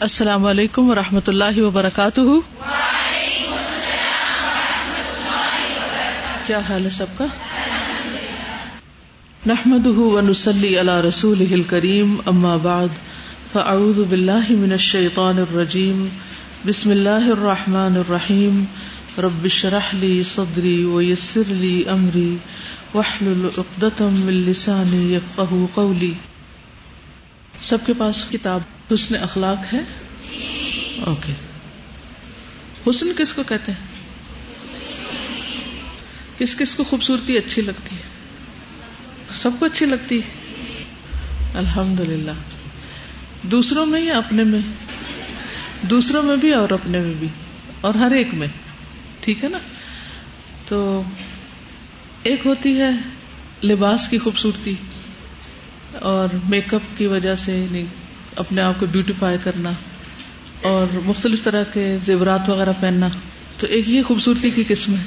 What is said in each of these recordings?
السلام علیکم و رحمۃ اللہ وبرکاتہ۔ کیا حال ہے سب کا؟ نحمد ونسلی علی رسول کریم اما بعد، فاعوذ باللہ من الشیطان الرجیم، بسم اللہ الرحمن الرحیم، رب شرح لی صدری ویسر لی امری وحلل عقدتم من لسانی یفقہ قولی۔ سب کے پاس کتاب۔ حسن اخلاق ہے؟ اوکے۔ حسن کس کو کہتے ہیں؟ کس کس کو خوبصورتی اچھی لگتی ہے؟ سب کو اچھی لگتی ہے۔ الحمد للہ دوسروں میں یا اپنے میں؟ دوسروں میں بھی اور اپنے میں بھی۔ اور ہر ایک میں۔ ٹھیک ہے نا؟ تو ایک ہوتی ہے لباس کی خوبصورتی اور میک اپ کی وجہ سے یعنی اپنے آپ کو بیوٹیفائی کرنا اور مختلف طرح کے زیورات وغیرہ پہننا، تو ایک یہ خوبصورتی کی قسم ہے۔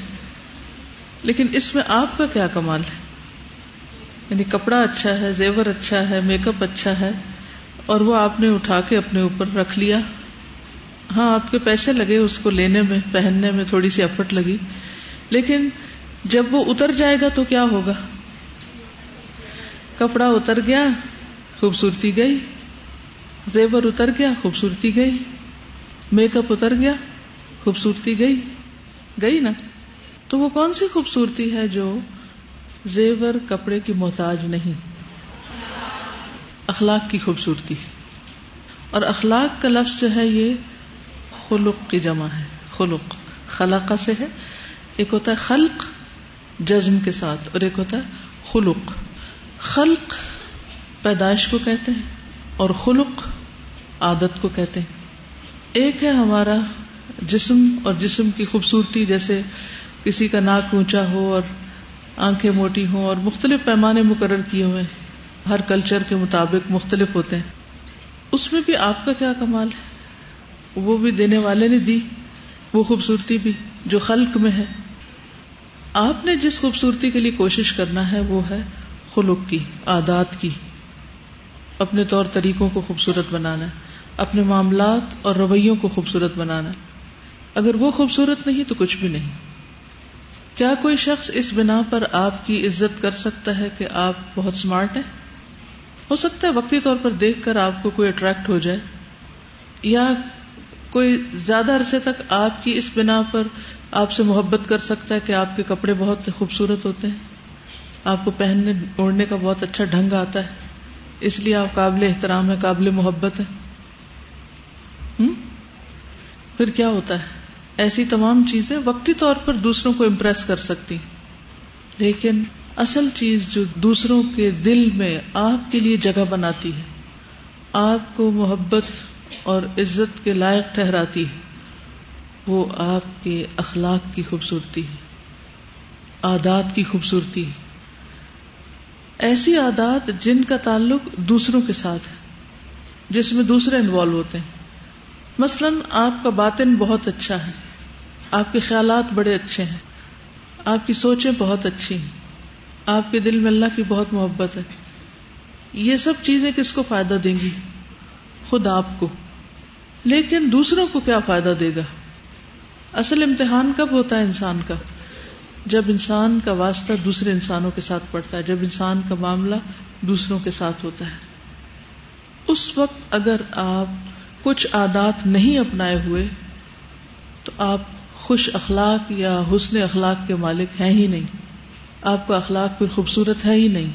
لیکن اس میں آپ کا کیا کمال ہے؟ یعنی کپڑا اچھا ہے، زیور اچھا ہے میک اپ اچھا ہے، اور وہ آپ نے اٹھا کے اپنے اوپر رکھ لیا۔ ہاں آپ کے پیسے لگے اس کو لینے میں، پہننے میں تھوڑی سی ایفٹ لگی۔ لیکن جب وہ اتر جائے گا تو کیا ہوگا؟ کپڑا اتر گیا، خوبصورتی گئی۔ زیور اتر گیا، خوبصورتی گئی۔ میک اپ اتر گیا، خوبصورتی گئی۔ گئی نا؟ تو وہ کون سی خوبصورتی ہے جو زیور کپڑے کی محتاج نہیں؟ اخلاق کی خوبصورتی۔ اور اخلاق کا لفظ جو ہے یہ خلق کی جمع ہے۔ خلق خلاقہ سے ہے۔ ایک ہوتا ہے خلق جزم کے ساتھ، اور ایک ہوتا ہے خلق۔ خلق پیدائش کو کہتے ہیں، اور خلق عادت کو کہتے ہیں۔ ایک ہے ہمارا جسم اور جسم کی خوبصورتی، جیسے کسی کا ناک اونچا ہو اور آنکھیں موٹی ہوں اور مختلف پیمانے مقرر کیے ہوئے ہر کلچر کے مطابق مختلف ہوتے ہیں۔ اس میں بھی آپ کا کیا کمال ہے؟ وہ بھی دینے والے نے دی، وہ خوبصورتی بھی جو خلق میں ہے۔ آپ نے جس خوبصورتی کے لیے کوشش کرنا ہے، وہ ہے خلق کی، عادات کی۔ اپنے طور طریقوں کو خوبصورت بنانا۔ ہے اپنے معاملات اور رویوں کو خوبصورت بنانا اگر وہ خوبصورت نہیں تو کچھ بھی نہیں۔ کیا کوئی شخص اس بنا پر آپ کی عزت کر سکتا ہے کہ آپ بہت اسمارٹ ہیں؟ ہو سکتا ہے وقتی طور پر دیکھ کر آپ کو کوئی اٹریکٹ ہو جائے۔ یا کوئی زیادہ عرصے تک آپ کی اس بنا پر آپ سے محبت کر سکتا ہے کہ آپ کے کپڑے بہت خوبصورت ہوتے ہیں۔ آپ کو پہننے، اوڑھنے کا بہت اچھا ڈھنگ آتا ہے۔ اس لیے آپ قابل احترام ہے قابل محبت ہے پھر کیا ہوتا ہے؟ ایسی تمام چیزیں وقتی طور پر دوسروں کو امپریس کر سکتی لیکن اصل چیز جو دوسروں کے دل میں آپ کے لیے جگہ بناتی ہے، آپ کو محبت اور عزت کے لائق ٹھہراتی ہے۔ وہ آپ کے اخلاق کی خوبصورتی ہے، عادات کی خوبصورتی ہے۔ ایسی عادات جن کا تعلق دوسروں کے ساتھ ہے، جس میں دوسرے انوالو ہوتے ہیں۔ مثلاً آپ کا باطن بہت اچھا ہے، آپ کے خیالات بڑے اچھے ہیں، آپ کی سوچیں بہت اچھی ہیں، آپ کے دل میں اللہ کی بہت محبت ہے۔ یہ سب چیزیں کس کو فائدہ دیں گی؟ خود آپ کو۔ لیکن دوسروں کو کیا فائدہ دے گا؟ اصل امتحان کب ہوتا ہے انسان کا؟ جب انسان کا واسطہ دوسرے انسانوں کے ساتھ پڑتا ہے، جب انسان کا معاملہ دوسروں کے ساتھ ہوتا ہے۔ اس وقت اگر آپ کچھ عادات نہیں اپنائے ہوئے، تو آپ خوش اخلاق یا حسن اخلاق کے مالک ہیں ہی نہیں۔ آپ کا اخلاق پھر خوبصورت ہے ہی نہیں۔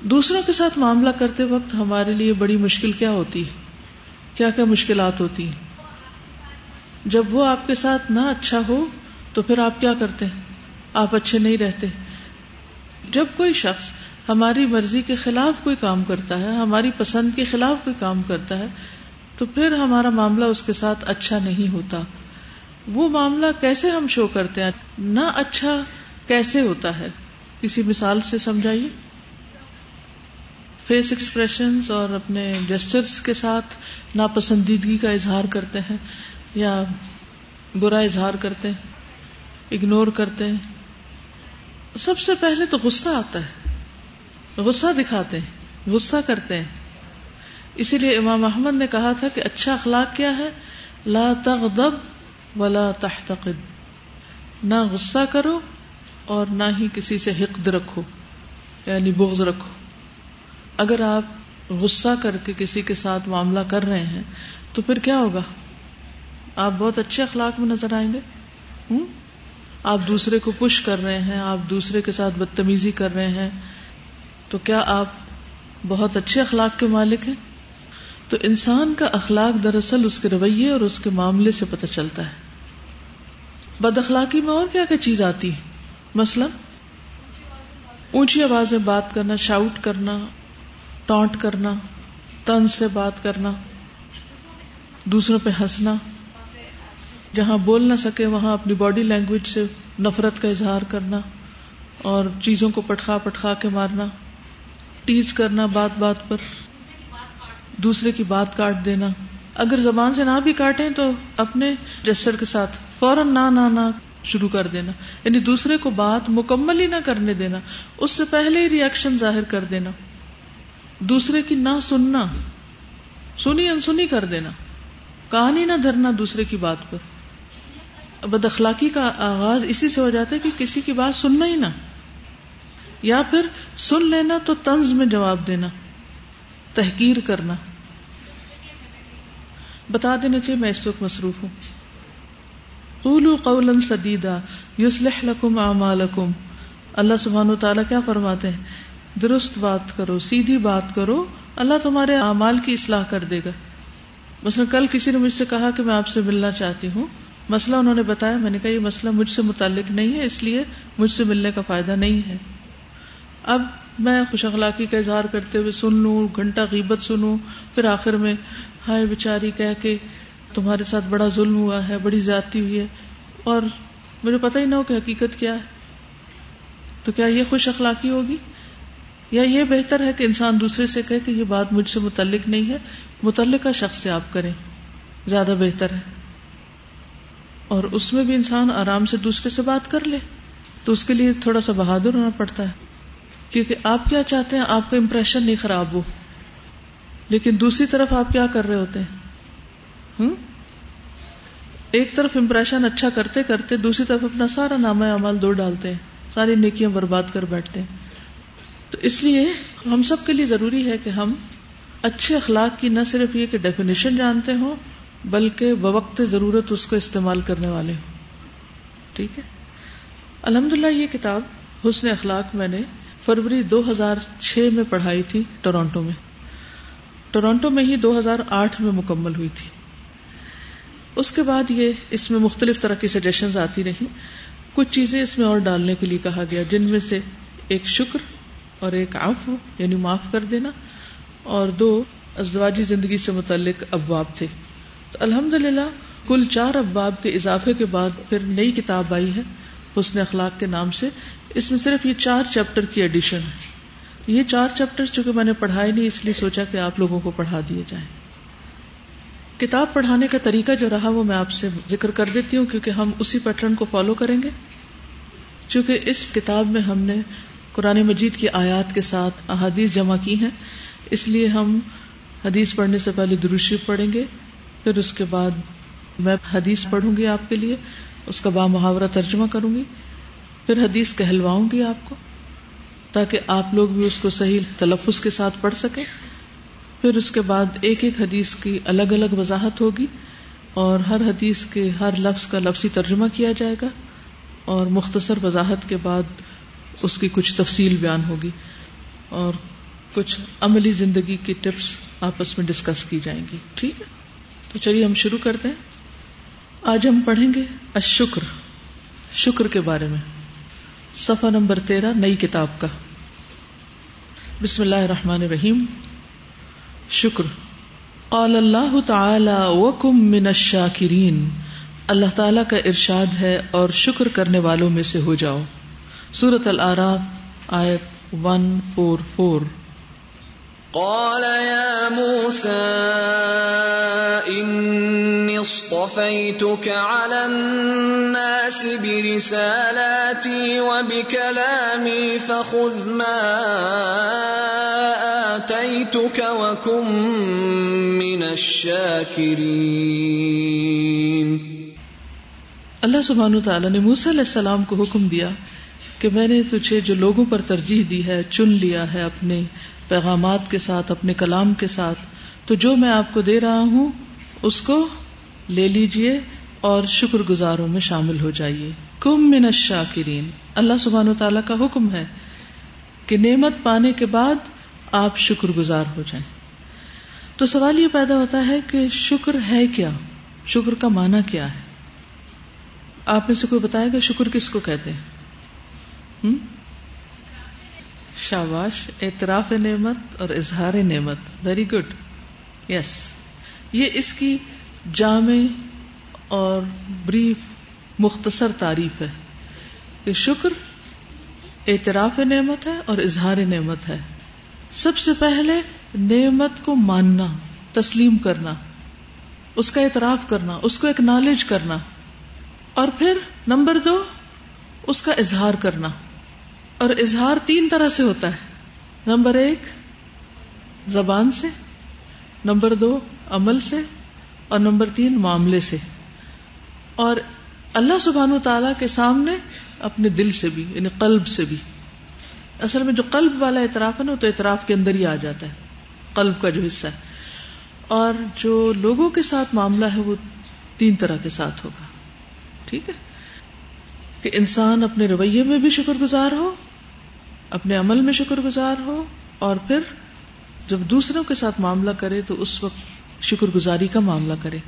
دوسروں کے ساتھ معاملہ کرتے وقت ہمارے لیے بڑی مشکل کیا ہوتی؟ ہے کیا کیا مشکلات ہوتی؟ ہیں جب وہ آپ کے ساتھ نہ اچھا ہو، تو پھر آپ کیا کرتے؟ ہیں آپ اچھے نہیں رہتے۔ جب کوئی شخص ہماری مرضی کے خلاف کوئی کام کرتا ہے، ہماری پسند کے خلاف کوئی کام کرتا ہے، تو پھر ہمارا معاملہ اس کے ساتھ اچھا نہیں ہوتا۔ وہ معاملہ کیسے ہم شو کرتے ہیں؟ نہ اچھا کیسے ہوتا ہے؟ کسی مثال سے سمجھائیے۔ فیس ایکسپریشن اور اپنے جسچرس کے ساتھ ناپسندیدگی کا اظہار کرتے ہیں یا برا اظہار کرتے ہیں اگنور کرتے ہیں۔ سب سے پہلے تو غصہ آتا ہے۔ غصہ دکھاتے ہیں، غصہ کرتے ہیں۔ اسی لیے امام احمد نے کہا تھا کہ اچھا اخلاق کیا ہے؟ لا تغضب ولا تحتقد۔ نہ غصہ کرو اور نہ ہی کسی سے حقد رکھو یعنی بغض رکھو۔ اگر آپ غصہ کر کے کسی کے ساتھ معاملہ کر رہے ہیں، تو پھر کیا ہوگا؟ آپ بہت اچھے اخلاق میں نظر آئیں گے۔ ہوں؟ آپ دوسرے کو پش کر رہے ہیں، آپ دوسرے کے ساتھ بدتمیزی کر رہے ہیں۔ تو کیا آپ بہت اچھے اخلاق کے مالک ہیں؟ تو انسان کا اخلاق دراصل اس کے رویے اور اس کے معاملے سے پتہ چلتا ہے۔ بد اخلاقی میں اور کیا کیا چیز آتی ہے مثلا اونچی آواز میں بات کرنا، شاؤٹ کرنا، ٹانٹ کرنا، تن سے بات کرنا، دوسروں پہ ہنسنا، جہاں بول نہ سکے وہاں اپنی باڈی لینگویج سے نفرت کا اظہار کرنا اور چیزوں کو پٹخا پٹخا کے مارنا۔ ٹیز کرنا بات بات پر، دوسرے کی بات کاٹ دینا۔ اگر زبان سے نہ بھی کاٹیں تو اپنے جسر کے ساتھ فوراً نہ نہ نہ شروع کر دینا۔ یعنی دوسرے کو بات مکمل ہی نہ کرنے دینا، اس سے پہلے ہی ریئیکشن ظاہر کر دینا۔ دوسرے کی نہ سننا، سنی انسنی کر دینا۔ کہانی نہ دھرنا دوسرے کی بات پر۔ بد اخلاقی کا آغاز اسی سے ہو جاتا ہے کہ کسی کی بات سننا ہی نہ۔ یا پھر سن لینا تو طنز میں جواب دینا، تحقیر کرنا۔ بتا دینا چاہیے میں اس وقت مصروف ہوں۔ قولوا قولا سدیدا، یصلح لكم اعمالکم۔ اللہ سبحانہ و تعالیٰ کیا فرماتے ہیں؟ درست بات کرو، سیدھی بات کرو، اللہ تمہارے اعمال کی اصلاح کر دے گا۔ مثلا کل کسی نے مجھ سے کہا کہ میں آپ سے ملنا چاہتی ہوں۔ مسئلہ انہوں نے بتایا، میں نے کہا یہ مسئلہ مجھ سے متعلق نہیں ہے، اس لیے مجھ سے ملنے کا فائدہ نہیں ہے۔ اب میں خوش اخلاقی کا اظہار کرتے ہوئے سن لوں گھنٹہ غیبت سنوں، پھر آخر میں ہائے بیچاری کہہ کے تمہارے ساتھ بڑا ظلم ہوا ہے، بڑی زیادتی ہوئی ہے۔ اور مجھے پتہ ہی نہ ہو کہ حقیقت کیا ہے۔ تو کیا یہ خوش اخلاقی ہوگی؟ یا یہ بہتر ہے کہ انسان دوسرے سے کہے کہ یہ بات مجھ سے متعلق نہیں ہے متعلقہ شخص سے آپ کریں۔ زیادہ بہتر ہے۔ اور اس میں بھی انسان آرام سے دوسرے سے بات کر لے، تو اس کے لیے تھوڑا سا بہادر ہونا پڑتا ہے۔ کیونکہ آپ کیا چاہتے ہیں؟ آپ کا امپریشن نہیں خراب ہو۔ لیکن دوسری طرف آپ کیا کر رہے ہوتے ہیں؟ ایک طرف امپریشن اچھا کرتے کرتے دوسری طرف اپنا سارا نام عمل دو ڈالتے ہیں۔ ساری نیکیاں برباد کر بیٹھتے ہیں۔ تو اس لیے ہم سب کے لیے ضروری ہے کہ ہم اچھے اخلاق کی نہ صرف یہ کہ ڈیفینیشن جانتے ہوں، بلکہ بوقت ضرورت اس کو استعمال کرنے والے ہوں۔ ٹھیک ہے؟ الحمد للہ یہ کتاب حسن اخلاق میں نے فروری دو ہزار چھ میں پڑھائی تھی ٹورانٹو میں۔ ٹورانٹو میں ہی دو ہزار آٹھ میں مکمل ہوئی تھی۔ اس کے بعد یہ اس میں مختلف طرح کی سجیشن آتی رہی۔ کچھ چیزیں اس میں اور ڈالنے کے لیے کہا گیا، جن میں سے ایک شکر اور ایک آف یعنی معاف کر دینا، اور دو ازواجی زندگی سے متعلق ابواب تھے۔ تو الحمد للہ کل چار ابواب کے اضافے کے بعد پھر نئی کتاب آئی ہے۔ حسن اخلاق کے نام سے، اس میں صرف یہ چار چیپٹر کی ایڈیشن ہے۔ یہ چار چیپٹر چونکہ میں نے پڑھائی نہیں، اس لیے سوچا کہ آپ لوگوں کو پڑھا دیے جائیں۔ کتاب پڑھانے کا طریقہ جو رہا، وہ میں آپ سے ذکر کر دیتی ہوں کیونکہ ہم اسی پیٹرن کو فالو کریں گے۔ چونکہ اس کتاب میں ہم نے قرآن مجید کی آیات کے ساتھ احادیث جمع کی ہیں، اس لیے ہم حدیث پڑھنے سے پہلے دروشی پڑھیں گے، پھر اس کے بعد میں حدیث پڑھوں گی آپ کے لیے۔ اس کا با محاورہ ترجمہ کروں گی۔ پھر حدیث کہلواؤں گی آپ کو، تاکہ آپ لوگ بھی اس کو صحیح تلفظ کے ساتھ پڑھ سکیں۔ پھر اس کے بعد ایک ایک حدیث کی الگ الگ وضاحت ہوگی اور ہر حدیث کے ہر لفظ کا لفظی ترجمہ کیا جائے گا اور مختصر وضاحت کے بعد اس کی کچھ تفصیل بیان ہوگی اور کچھ عملی زندگی کی ٹپس آپس میں ڈسکس کی جائیں گی۔ ٹھیک ہے؟ تو چلیے ہم شروع کرتے ہیں۔ آج ہم پڑھیں گے اشکر شکر کے بارے میں۔ صفحہ نمبر تیرہ، نئی کتاب کا۔ بسم اللہ الرحمن الرحیم۔ شکر۔ قال اللہ تعالی وکم من الشاکرین اللہ تعالی کا ارشاد ہے اور شکر کرنے والوں میں سے ہو جاؤ۔ سورت العراف، آیت ون فور فور قال يا موسى إني اصطفيتك على الناس برسالاتي وبكلامي فخذ ما آتيتك وكن من الشاكرين. اللہ سبحانہ تعالیٰ نے موسی علیہ السلام کو حکم دیا کہ میں نے تجھے جو لوگوں پر ترجیح دی ہے، چن لیا ہے اپنے پیغامات کے ساتھ، اپنے کلام کے ساتھ۔ تو جو میں آپ کو دے رہا ہوں، اس کو لے لیجیے اور شکر گزاروں میں شامل ہو جائیے۔ کم من الشاکرین۔ اللہ سبحانہ تعالیٰ کا حکم ہے کہ نعمت پانے کے بعد آپ شکر گزار ہو جائیں۔ تو سوال یہ پیدا ہوتا ہے کہ شکر ہے کیا؟ شکر کا معنی کیا ہے؟ آپ میں سے کوئی بتائے گا شکر کس کو کہتے ہیں؟ شاباش، اعتراف نعمت اور اظہار نعمت ویری گڈ یس یہ اس کی جامع اور بریف مختصر تعریف ہے کہ شکر اعتراف نعمت ہے اور اظہار نعمت ہے۔ سب سے پہلے نعمت کو ماننا، تسلیم کرنا، اس کا اعتراف کرنا، اس کو اکنالج کرنا اور پھر نمبر دو، اس کا اظہار کرنا۔ اور اظہار تین طرح سے ہوتا ہے۔ نمبر ایک، زبان سے، نمبر دو، عمل سے، اور نمبر تین، معاملے سے۔ اور اللہ سبحان و تعالی کے سامنے اپنے دل سے بھی یعنی قلب سے بھی۔ اصل میں جو قلب والا اعتراف ہے نا تو اعتراف کے اندر ہی آ جاتا ہے۔ قلب کا جو حصہ ہے۔ اور جو لوگوں کے ساتھ معاملہ ہے، وہ تین طرح کے ساتھ ہوگا۔ ٹھیک ہے؟ کہ انسان اپنے رویے میں بھی شکر گزار ہو اپنے عمل میں شکر گزار ہو اور پھر جب دوسروں کے ساتھ معاملہ کرے تو اس وقت شکر گزاری کا معاملہ کرے۔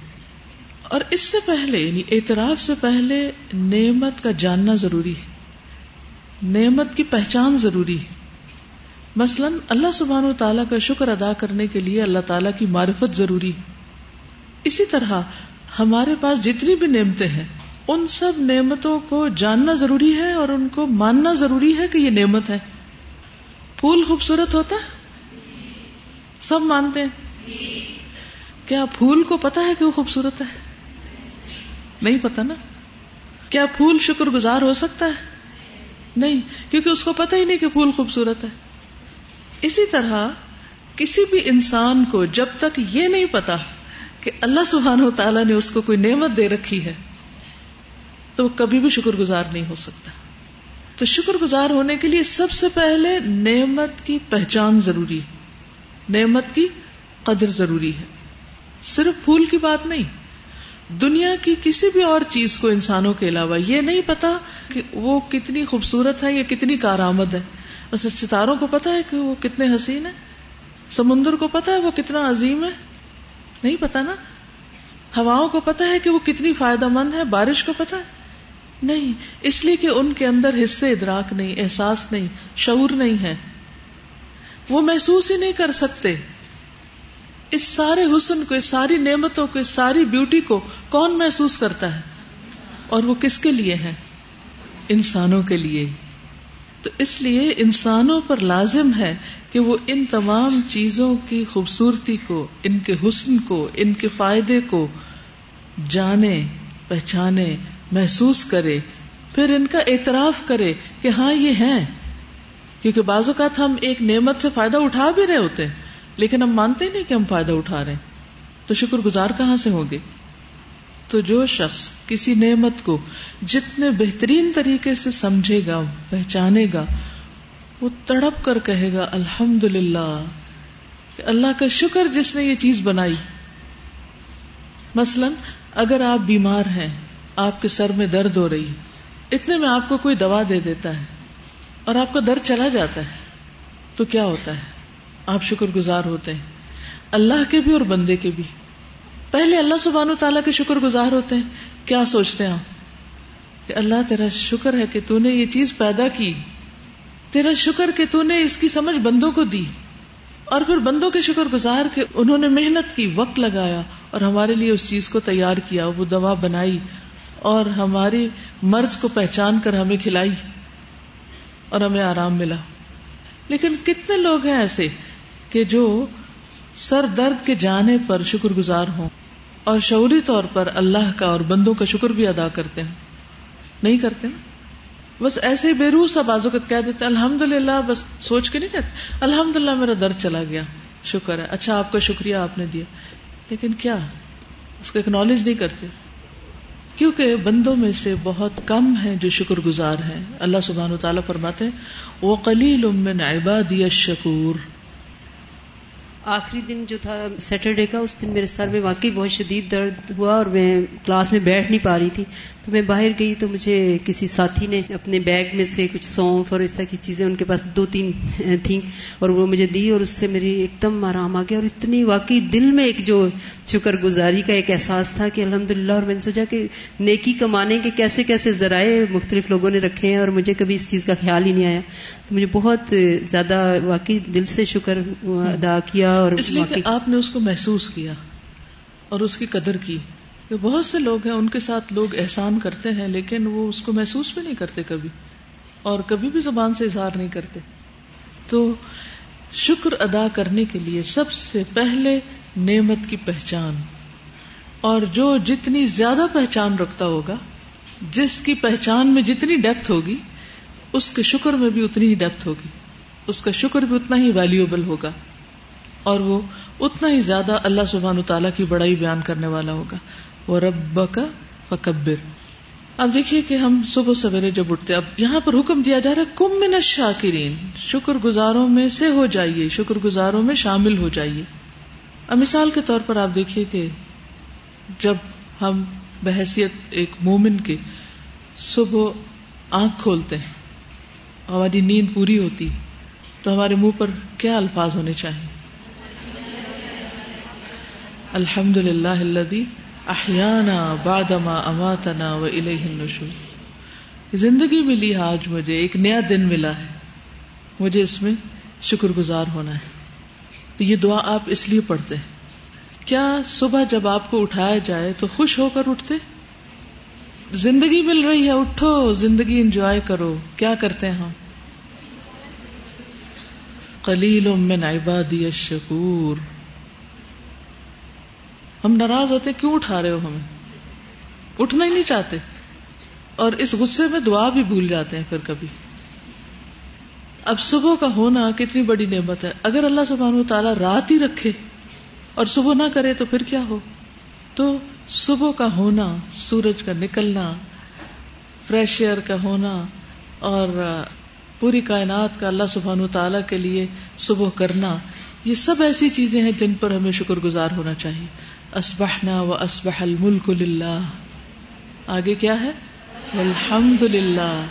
اور اس سے پہلے یعنی اعتراف سے پہلے، نعمت کا جاننا ضروری ہے۔ نعمت کی پہچان ضروری ہے۔ مثلا، اللہ سبحان و تعالیٰ کا شکر ادا کرنے کے لیے اللہ تعالیٰ کی معرفت ضروری ہے۔ اسی طرح، ہمارے پاس جتنی بھی نعمتیں ہیں، ان سب نعمتوں کو جاننا ضروری ہے اور ان کو ماننا ضروری ہے کہ یہ نعمت ہے پھول خوبصورت ہوتا ہے؟ سب مانتے ہیں۔ کیا پھول کو پتا ہے کہ وہ خوبصورت ہے؟ نہیں پتا نا۔ کیا پھول شکر گزار ہو سکتا ہے؟ نہیں، کیونکہ اس کو پتا ہی نہیں کہ پھول خوبصورت ہے۔ اسی طرح کسی بھی انسان کو جب تک یہ نہیں پتا کہ اللہ سبحانہ و تعالیٰ نے اس کو کوئی نعمت دے رکھی ہے، تو وہ کبھی بھی شکر گزار نہیں ہو سکتا۔ تو شکر گزار ہونے کے لیے سب سے پہلے نعمت کی پہچان ضروری ہے۔ نعمت کی قدر ضروری ہے۔ صرف پھول کی بات نہیں، دنیا کی کسی بھی اور چیز کو انسانوں کے علاوہ یہ نہیں پتا کہ وہ کتنی خوبصورت ہے یا کتنی کارآمد ہے۔ بس ستاروں کو پتا ہے کہ وہ کتنے حسین ہے سمندر کو پتا ہے وہ کتنا عظیم ہے۔ نہیں پتا نا؟ ہواؤں کو پتا ہے کہ وہ کتنی فائدہ مند ہے۔ بارش کو پتا ہے۔ نہیں، اس لیے کہ ان کے اندر حصے ادراک نہیں، احساس نہیں، شعور نہیں ہے۔ وہ محسوس ہی نہیں کر سکتے۔ اس سارے حسن کو، اس ساری نعمتوں کو، اس ساری بیوٹی کو کون محسوس کرتا ہے؟ اور وہ کس کے لیے ہے؟ انسانوں کے لیے۔ تو اس لیے انسانوں پر لازم ہے کہ وہ ان تمام چیزوں کی خوبصورتی کو، ان کے حسن کو، ان کے فائدے کو جانے، پہچانے محسوس کرے، پھر ان کا اعتراف کرے کہ ہاں یہ ہیں۔ کیونکہ بعض اوقات ہم ایک نعمت سے فائدہ اٹھا بھی رہے ہوتے ہیں، لیکن ہم مانتے نہیں کہ ہم فائدہ اٹھا رہے ہیں۔ تو شکر گزار کہاں سے ہوں گے؟ تو جو شخص کسی نعمت کو جتنے بہترین طریقے سے سمجھے گا، پہچانے گا، وہ تڑپ کر کہے گا الحمد للہ اللہ کا شکر جس نے یہ چیز بنائی۔ مثلا، اگر آپ بیمار ہیں آپ کے سر میں درد ہو رہی اتنے میں آپ کو کوئی دوا دے دیتا ہے اور آپ کا درد چلا جاتا ہے، تو کیا ہوتا ہے؟ آپ شکر گزار ہوتے ہیں۔ اللہ کے بھی اور بندے کے بھی۔ پہلے اللہ سبحانہ تعالیٰ کے شکر گزار ہوتے ہیں۔ کیا سوچتے ہیں آپ؟ کہ اللہ، تیرا شکر ہے کہ تو نے یہ چیز پیدا کی۔ تیرا شکر کہ تو نے اس کی سمجھ بندوں کو دی۔ اور پھر بندوں کے شکر گزار کے انہوں نے محنت کی، وقت لگایا اور ہمارے لیے اس چیز کو تیار کیا، وہ دوا بنائی۔ اور ہماری مرض کو پہچان کر ہمیں کھلائی اور ہمیں آرام ملا۔ لیکن کتنے لوگ ہیں ایسے کہ جو سر درد کے جانے پر شکر گزار ہوں اور شعوری طور پر اللہ کا اور بندوں کا شکر بھی ادا کرتے ہیں۔ نہیں کرتے؟ بس ایسے بے روح سا بازوقت کہہ دیتے الحمد للہ بس سوچ کے نہیں کہتے؟ الحمد للہ میرا درد چلا گیا، شکر ہے اچھا آپ کا شکریہ آپ نے دیا۔ لیکن کیا؟ اس کو اکنالج نہیں کرتے؟ کیونکہ بندوں میں سے بہت کم ہیں جو شکر گزار ہیں۔ اللہ سبحان و تعالیٰ فرماتے وہ کلیل امن عبادی شکور آخری دن جو تھا سیٹرڈے کا، اس دن میرے سر میں واقعی بہت شدید درد ہوا اور میں کلاس میں بیٹھ نہیں پا رہی تھی۔ تو میں باہر گئی تو مجھے کسی ساتھی نے اپنے بیگ میں سے کچھ سونف اور اس طرح کی چیزیں ان کے پاس دو تین تھیں اور وہ مجھے دی اور اس سے میری ایک دم آرام آ گیا اور اتنی واقعی دل میں ایک جو شکر گزاری کا ایک احساس تھا کہ الحمد للہ اور میں نے سوچا کہ نیکی کمانے کے کیسے کیسے ذرائع مختلف لوگوں نے رکھے ہیں اور مجھے کبھی اس چیز کا خیال ہی نہیں آیا۔ تو مجھے بہت زیادہ واقعی دل سے شکر ادا کیا اور اس لیے کہ آپ نے اس کو محسوس کیا اور اس کی قدر کی۔ کہ بہت سے لوگ ہیں، ان کے ساتھ لوگ احسان کرتے ہیں، لیکن وہ اس کو محسوس بھی نہیں کرتے کبھی، اور کبھی بھی زبان سے اظہار نہیں کرتے۔ تو شکر ادا کرنے کے لیے سب سے پہلے نعمت کی پہچان، اور جو جتنی زیادہ پہچان رکھتا ہوگا، جس کی پہچان میں جتنی ڈیپتھ ہوگی، اس کے شکر میں بھی اتنی ہی ڈیپتھ ہوگی۔ اس کا شکر بھی اتنا ہی ویلیوبل ہوگا، اور وہ اتنا ہی زیادہ اللہ سبحان تعالیٰ کی بڑائی بیان کرنے والا ہوگا۔ وہ رب کا فکبر۔ اب دیکھیے کہ ہم صبح سویرے جب اٹھتے اب یہاں پر حکم دیا جا رہا ہے، کم من شاکرین شکر گزاروں میں سے ہو جائیے، شکر گزاروں میں شامل ہو جائیے۔ اب مثال کے طور پر آپ دیکھیے کہ جب ہم بحثیت ایک مومن کے صبح آنکھ کھولتے ہیں، ہماری نیند پوری ہوتی، تو ہمارے منہ پر کیا الفاظ ہونے چاہیے؟ الحمد للہ اللہ احیانا بادما اماتنا و النشور. زندگی ملی ہے آج مجھے، ایک نیا دن ملا ہے. مجھے اس میں شکر گزار ہونا ہے. تو یہ دعا آپ اس لیے پڑھتے ہیں. کیا صبح جب آپ کو اٹھایا جائے تو خوش ہو کر اٹھتے؟ زندگی مل رہی ہے، اٹھو، زندگی انجوائے کرو. کیا کرتے ہیں ہم؟ کلیل من عبادی الشکور. ہم ناراض ہوتے کیوں اٹھا رہے ہو ہمیں؟ اٹھنا ہی نہیں چاہتے۔ اور اس غصے میں دعا بھی بھول جاتے ہیں پھر کبھی۔ اب صبح کا ہونا کتنی بڑی نعمت ہے۔ اگر اللہ سبحانہ تعالیٰ رات ہی رکھے اور صبح نہ کرے تو پھر کیا ہو؟ تو صبح کا ہونا، سورج کا نکلنا، فریش ایئر کا ہونا اور پوری کائنات کا اللہ سبحان تعالیٰ کے لیے صبح کرنا، یہ سب ایسی چیزیں ہیں جن پر ہمیں شکر گزار ہونا چاہیے۔ اسبحنا و اسبح الملک للہ۔ آگے کیا ہے؟ الحمد للہ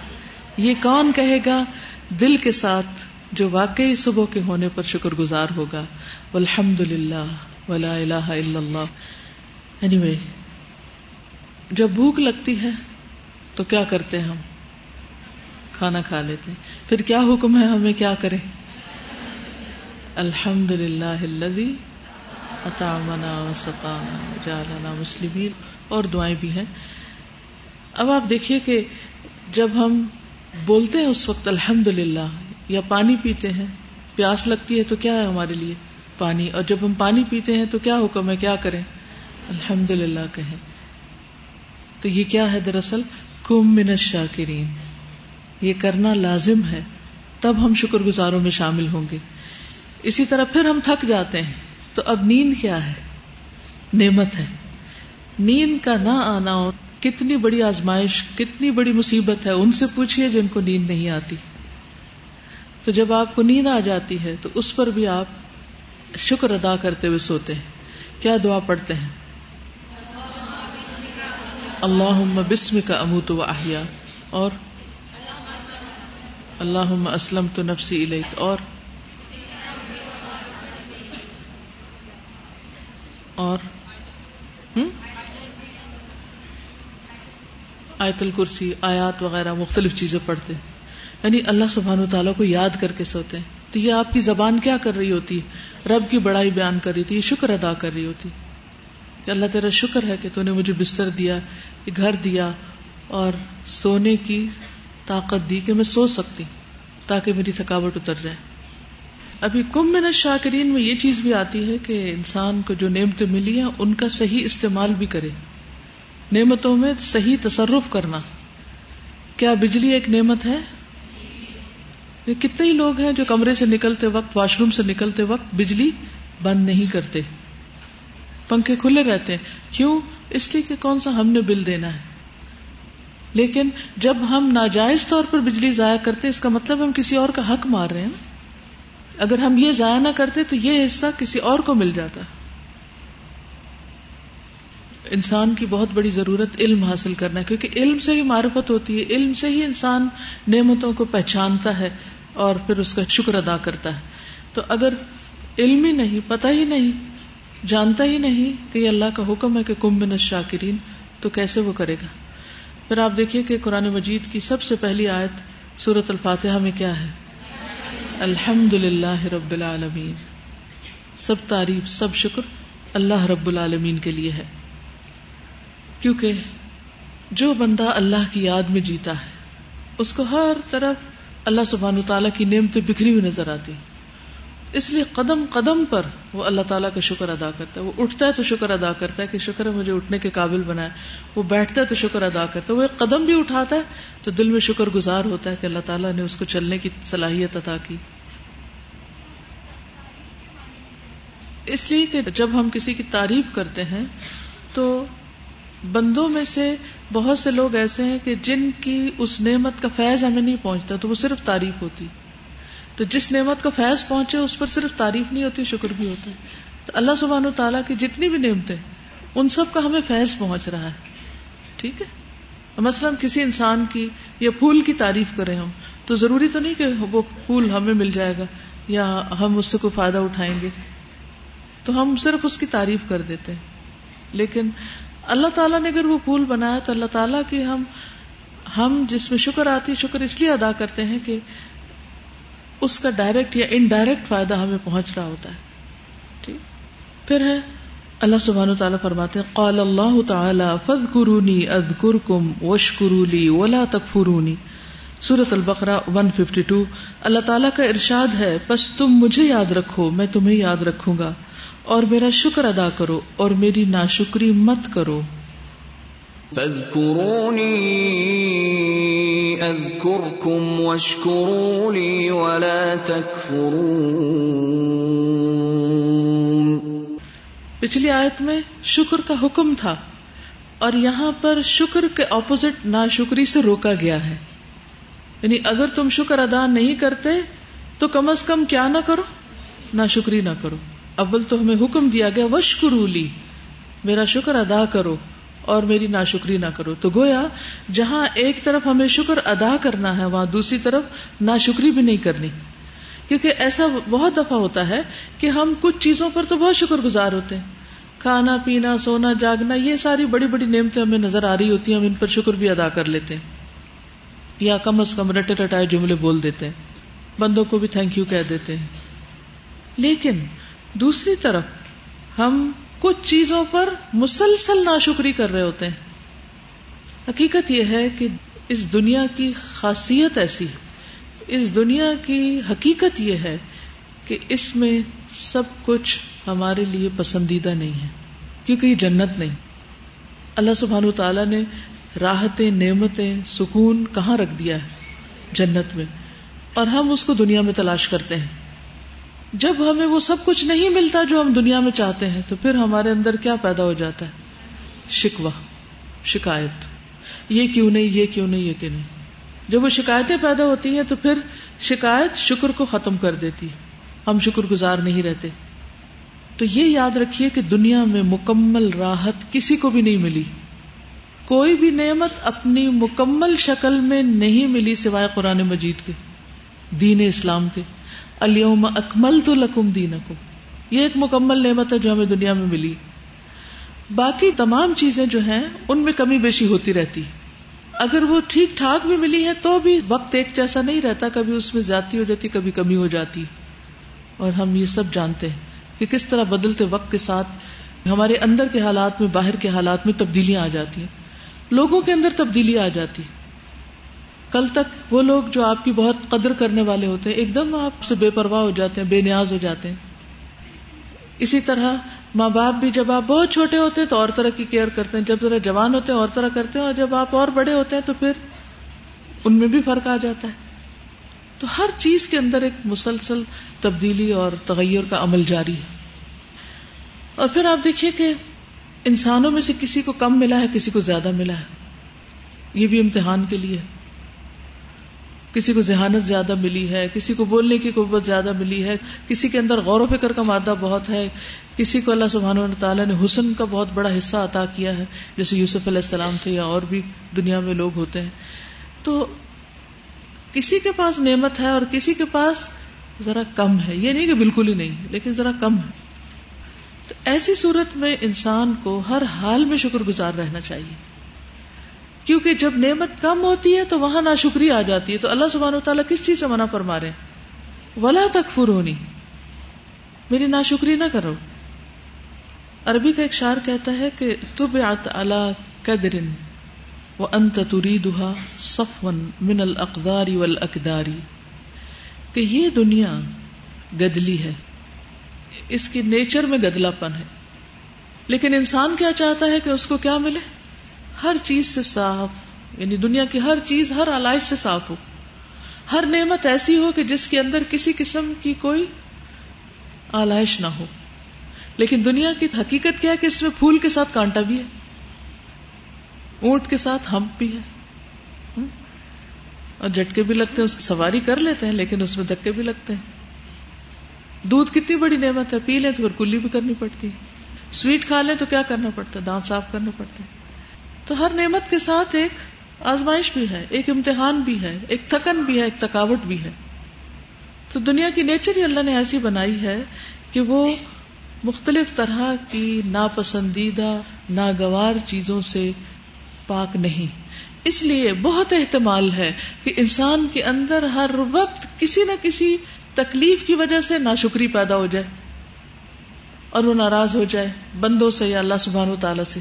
یہ کون کہے گا؟ دل کے ساتھ جو واقعی صبح کے ہونے پر شکر گزار ہوگا۔ الحمد للہ ولا الہ الا اللہ۔ اینی anyway, جب بھوک لگتی ہے تو کیا کرتے ہیں ہم؟ کھانا کھا لیتے ہیں۔ پھر کیا حکم ہے ہمیں کیا کریں؟ الحمد للہ اطامنا سقانا جالنا مسلمین، اور دعائیں بھی ہیں۔ اب آپ دیکھیے کہ جب ہم بولتے ہیں اس وقت الحمد للہ یا پانی پیتے ہیں، پیاس لگتی ہے تو کیا ہے ہمارے لیے؟ پانی۔ اور جب ہم پانی پیتے ہیں تو کیا حکم ہے؟ کیا کریں؟ الحمد للہ کہیں۔ تو یہ کیا ہے دراصل؟ کم من شاکرین یہ کرنا لازم ہے۔ تب ہم شکر گزاروں میں شامل ہوں گے۔ اسی طرح پھر ہم تھک جاتے ہیں۔ تو اب نیند کیا ہے؟ نعمت ہے۔ نیند کا نہ آنا ہو، کتنی بڑی آزمائش، کتنی بڑی مصیبت ہے، ان سے پوچھیے جن کو نیند نہیں آتی۔ تو جب آپ کو نیند آ جاتی ہے، تو اس پر بھی آپ شکر ادا کرتے ہوئے سوتے ہیں۔ کیا دعا پڑھتے ہیں؟ اللہ بسم کا اموت و احیا۔ اور؟ اللہ اسلم تو نفسی علیک اور؟ اور آیت الکرسی، آیات وغیرہ، مختلف چیزیں پڑھتے یعنی اللہ سبحان و تعالیٰ کو یاد کر کے سوتے ہیں۔ تو یہ آپ کی زبان کیا کر رہی ہوتی ہے؟ رب کی بڑائی بیان کر رہی تھی یہ شکر ادا کر رہی ہوتی کہ اللہ تیرا شکر ہے کہ تو نے مجھے بستر دیا گھر دیا اور سونے کی طاقت دی کہ میں سو سکتی تاکہ میری تھکاوٹ اتر جائے۔ ابھی کم میں شاکرین میں یہ چیز بھی آتی ہے کہ انسان کو جو نعمتیں ملی ہیں، ان کا صحیح استعمال بھی کرے۔ نعمتوں میں صحیح تصرف کرنا۔ کیا بجلی ایک نعمت ہے؟ کتنے ہی لوگ ہیں جو کمرے سے نکلتے وقت، واش روم سے نکلتے وقت بجلی بند نہیں کرتے۔ پنکھے کھلے رہتے ہیں۔ کیوں؟ اس لیے کہ کون سا ہم نے بل دینا ہے۔ لیکن جب ہم ناجائز طور پر بجلی ضائع کرتے اس کا مطلب ہم کسی اور کا حق مار رہے ہیں۔ اگر ہم یہ ضائع نہ کرتے تو یہ حصہ کسی اور کو مل جاتا۔ انسان کی بہت بڑی ضرورت علم حاصل کرنا ہے، کیونکہ علم سے ہی معرفت ہوتی ہے، علم سے ہی انسان نعمتوں کو پہچانتا ہے اور پھر اس کا شکر ادا کرتا ہے۔ تو اگر علم ہی نہیں، پتہ ہی نہیں، جانتا ہی نہیں کہ یہ اللہ کا حکم ہے کہ کمبن شاکرین تو کیسے وہ کرے گا؟ پھر آپ دیکھیے کہ قرآن مجید کی سب سے پہلی آیت سورت الفاتحہ میں کیا ہے۔ الحمد للہ رب العالمین۔ سب تعریف، سب شکر اللہ رب العالمین کے لیے ہے۔ کیونکہ جو بندہ اللہ کی یاد میں جیتا ہے، اس کو ہر طرف اللہ سبحان تعالیٰ کی نعمتیں بکھری ہوئی نظر آتی اس لیے قدم قدم پر وہ اللہ تعالیٰ کا شکر ادا کرتا ہے۔ وہ اٹھتا ہے تو شکر ادا کرتا ہے کہ شکر ہے مجھے اٹھنے کے قابل بنایا وہ بیٹھتا ہے تو شکر ادا کرتا ہے۔ وہ ایک قدم بھی اٹھاتا ہے تو دل میں شکر گزار ہوتا ہے کہ اللہ تعالیٰ نے اس کو چلنے کی صلاحیت ادا کی۔ اس لیے کہ جب ہم کسی کی تعریف کرتے ہیں تو بندوں میں سے بہت سے لوگ ایسے ہیں کہ جن کی اس نعمت کا فیض ہمیں نہیں پہنچتا تو وہ صرف تعریف ہوتی۔ تو جس نعمت کا فیض پہنچے اس پر صرف تعریف نہیں ہوتی، شکر بھی ہوتا ہے۔ تو اللہ سبحانہ و تعالیٰ کی جتنی بھی نعمتیں، ان سب کا ہمیں فیض پہنچ رہا ہے۔ ٹھیک ہے؟ مثلاً کسی انسان کی یا پھول کی تعریف کرے ہم، تو ضروری تو نہیں کہ وہ پھول ہمیں مل جائے گا یا ہم اس سے کوئی فائدہ اٹھائیں گے۔ تو ہم صرف اس کی تعریف کر دیتے ہیں۔ لیکن اللہ تعالیٰ نے اگر وہ پھول بنایا تو اللہ تعالیٰ کی ہم ہم جس میں شکر آتی، شکر اس لیے ادا کرتے ہیں کہ اس کا ڈائریکٹ یا انڈائریکٹ فائدہ ہمیں پہنچ رہا ہوتا ہے۔ ٹھیک۔ پھر ہے، اللہ سبحانہ تعالیٰ فرماتے ہیں، قال اللہ تعالیٰ فد قرونی اد کرکم وش قرولی ولا تکفرونی۔ سورت البقرا ون ففٹی ٹو اللہ تعالیٰ کا ارشاد ہے بس تم مجھے یاد رکھو، میں تمہیں یاد رکھوں گا۔ اور میرا شکر ادا کرو، اور میری ناشکری مت کرو۔ فاذکرونی اذکرکم واشکروا ولا تکفرون پچھلی آیت میں شکر کا حکم تھا اور یہاں پر شکر کے اپوزٹ ناشکری سے روکا گیا ہے۔ یعنی اگر تم شکر ادا نہیں کرتے تو کم از کم کیا نہ کرو؟ ناشکری نہ کرو۔ اول تو ہمیں حکم دیا گیا وشکرولی میرا شکر ادا کرو۔ اور میری ناشکری نہ کرو۔ تو گویا جہاں ایک طرف ہمیں شکر ادا کرنا ہے، وہاں دوسری طرف ناشکری بھی نہیں کرنی۔ کیونکہ ایسا بہت دفعہ ہوتا ہے کہ ہم کچھ چیزوں پر تو بہت شکر گزار ہوتے ہیں۔ کھانا، پینا، سونا، جاگنا، یہ ساری بڑی بڑی نعمتیں ہمیں نظر آ رہی ہوتی ہیں، ہم ان پر شکر بھی ادا کر لیتے ہیں۔ یا کم از کم رٹے رٹائے جملے بول دیتے ہیں۔ بندوں کو بھی تھینک یو کہہ دیتے ہیں۔ لیکن دوسری طرف ہم کچھ چیزوں پر مسلسل ناشکری کر رہے ہوتے ہیں۔ حقیقت یہ ہے کہ اس دنیا کی خاصیت ایسی اس دنیا کی حقیقت یہ ہے کہ اس میں سب کچھ ہمارے لیے پسندیدہ نہیں ہے، کیونکہ یہ جنت نہیں۔ اللہ سبحان تعالیٰ نے راحتیں، نعمتیں، سکون کہاں رکھ دیا ہے؟ جنت میں۔ اور ہم اس کو دنیا میں تلاش کرتے ہیں۔ جب ہمیں وہ سب کچھ نہیں ملتا جو ہم دنیا میں چاہتے ہیں، تو پھر ہمارے اندر کیا پیدا ہو جاتا ہے؟ شکوا شکایت۔ یہ کیوں نہیں، یہ کیوں نہیں، یہ کیوں نہیں؟ جب وہ شکایتیں پیدا ہوتی ہیں، تو پھر شکایت شکر کو ختم کر دیتی۔ ہم شکر گزار نہیں رہتے۔ تو یہ یاد رکھیے کہ دنیا میں مکمل راحت کسی کو بھی نہیں ملی۔ کوئی بھی نعمت اپنی مکمل شکل میں نہیں ملی سوائے قرآن مجید کے، دین اسلام کے۔ الوم اکمل تو لکم دین یہ ایک مکمل نعمت ہے جو ہمیں دنیا میں ملی۔ باقی تمام چیزیں جو ہیں، ان میں کمی بیشی ہوتی رہتی۔ اگر وہ ٹھیک ٹھاک بھی ملی ہے تو بھی وقت ایک جیسا نہیں رہتا، کبھی اس میں زیادتی ہو جاتی، کبھی کمی ہو جاتی۔ اور ہم یہ سب جانتے ہیں کہ کس طرح بدلتے وقت کے ساتھ ہمارے اندر کے حالات میں، باہر کے حالات میں تبدیلیاں آ جاتی ہیں۔ لوگوں کے اندر تبدیلی آ جاتی کل تک وہ لوگ جو آپ کی بہت قدر کرنے والے ہوتے ہیں، ایک دم آپ سے بے پرواہ ہو جاتے ہیں، بے نیاز ہو جاتے ہیں۔ اسی طرح ماں باپ بھی جب آپ بہت چھوٹے ہوتے ہیں تو اور طرح کی کیئر کرتے ہیں، جب ذرا جوان ہوتے ہیں اور طرح کرتے ہیں اور جب آپ اور بڑے ہوتے ہیں تو پھر ان میں بھی فرق آ جاتا ہے۔ تو ہر چیز کے اندر ایک مسلسل تبدیلی اور تغیر کا عمل جاری ہے۔ اور پھر آپ دیکھیے کہ انسانوں میں سے کسی کو کم ملا ہے، کسی کو زیادہ ملا ہے۔ یہ بھی امتحان کے لیے کسی کو ذہانت زیادہ ملی ہے، کسی کو بولنے کی قوت زیادہ ملی ہے، کسی کے اندر غور و فکر کا مادہ بہت ہے، کسی کو اللہ سبحانہ تعالیٰ نے حسن کا بہت بڑا حصہ عطا کیا ہے، جیسے یوسف علیہ السلام تھے یا اور بھی دنیا میں لوگ ہوتے ہیں۔ تو کسی کے پاس نعمت ہے اور کسی کے پاس ذرا کم ہے، یہ نہیں کہ بالکل ہی نہیں، لیکن ذرا کم ہے۔ تو ایسی صورت میں انسان کو ہر حال میں شکر گزار رہنا چاہیے۔ کیونکہ جب نعمت کم ہوتی ہے تو وہاں نہ شکریہ آ جاتی ہے تو اللہ سبحانہ تعالیٰ کس چیز سے منع فرما رہے ولا تک فرونی میری نا شکری نہ کرو۔ عربی کا ایک شعر کہتا ہے کہ تب اللہ قدرن وہ انت تری دہا صفون من القداری والاقداری کہ یہ دنیا گدلی ہے۔ اس کی نیچر میں گدلا پن ہے۔ لیکن انسان کیا چاہتا ہے کہ اس کو کیا ملے؟ ہر چیز سے صاف یعنی دنیا کی ہر چیز، ہر علائش سے صاف ہو۔ ہر نعمت ایسی ہو کہ جس کے اندر کسی قسم کی کوئی آلائش نہ ہو۔ لیکن دنیا کی حقیقت کیا ہے کہ اس میں پھول کے ساتھ کانٹا بھی ہے۔ اونٹ کے ساتھ ہمپ بھی ہے اور جھٹکے بھی لگتے ہیں، اس کی سواری کر لیتے ہیں، لیکن اس میں دھکے بھی لگتے ہیں۔ دودھ کتنی بڑی نعمت ہے، پی لیں تو پھر کلی بھی کرنی پڑتی ہے۔ سویٹ کھا لیں تو کیا کرنا پڑتا ہے؟ دانت صاف کرنا پڑتا ہے تو ہر نعمت کے ساتھ ایک آزمائش بھی ہے، ایک امتحان بھی ہے، ایک تھکن بھی ہے، ایک تھکاوٹ بھی ہے۔ تو دنیا کی نیچر ہی اللہ نے ایسی بنائی ہے کہ وہ مختلف طرح کی ناپسندیدہ، ناگوار چیزوں سے پاک نہیں۔ اس لیے بہت احتمال ہے کہ انسان کے اندر ہر وقت کسی نہ کسی تکلیف کی وجہ سے ناشکری پیدا ہو جائے اور وہ ناراض ہو جائے بندوں سے یا اللہ سبحان و تعالی سے۔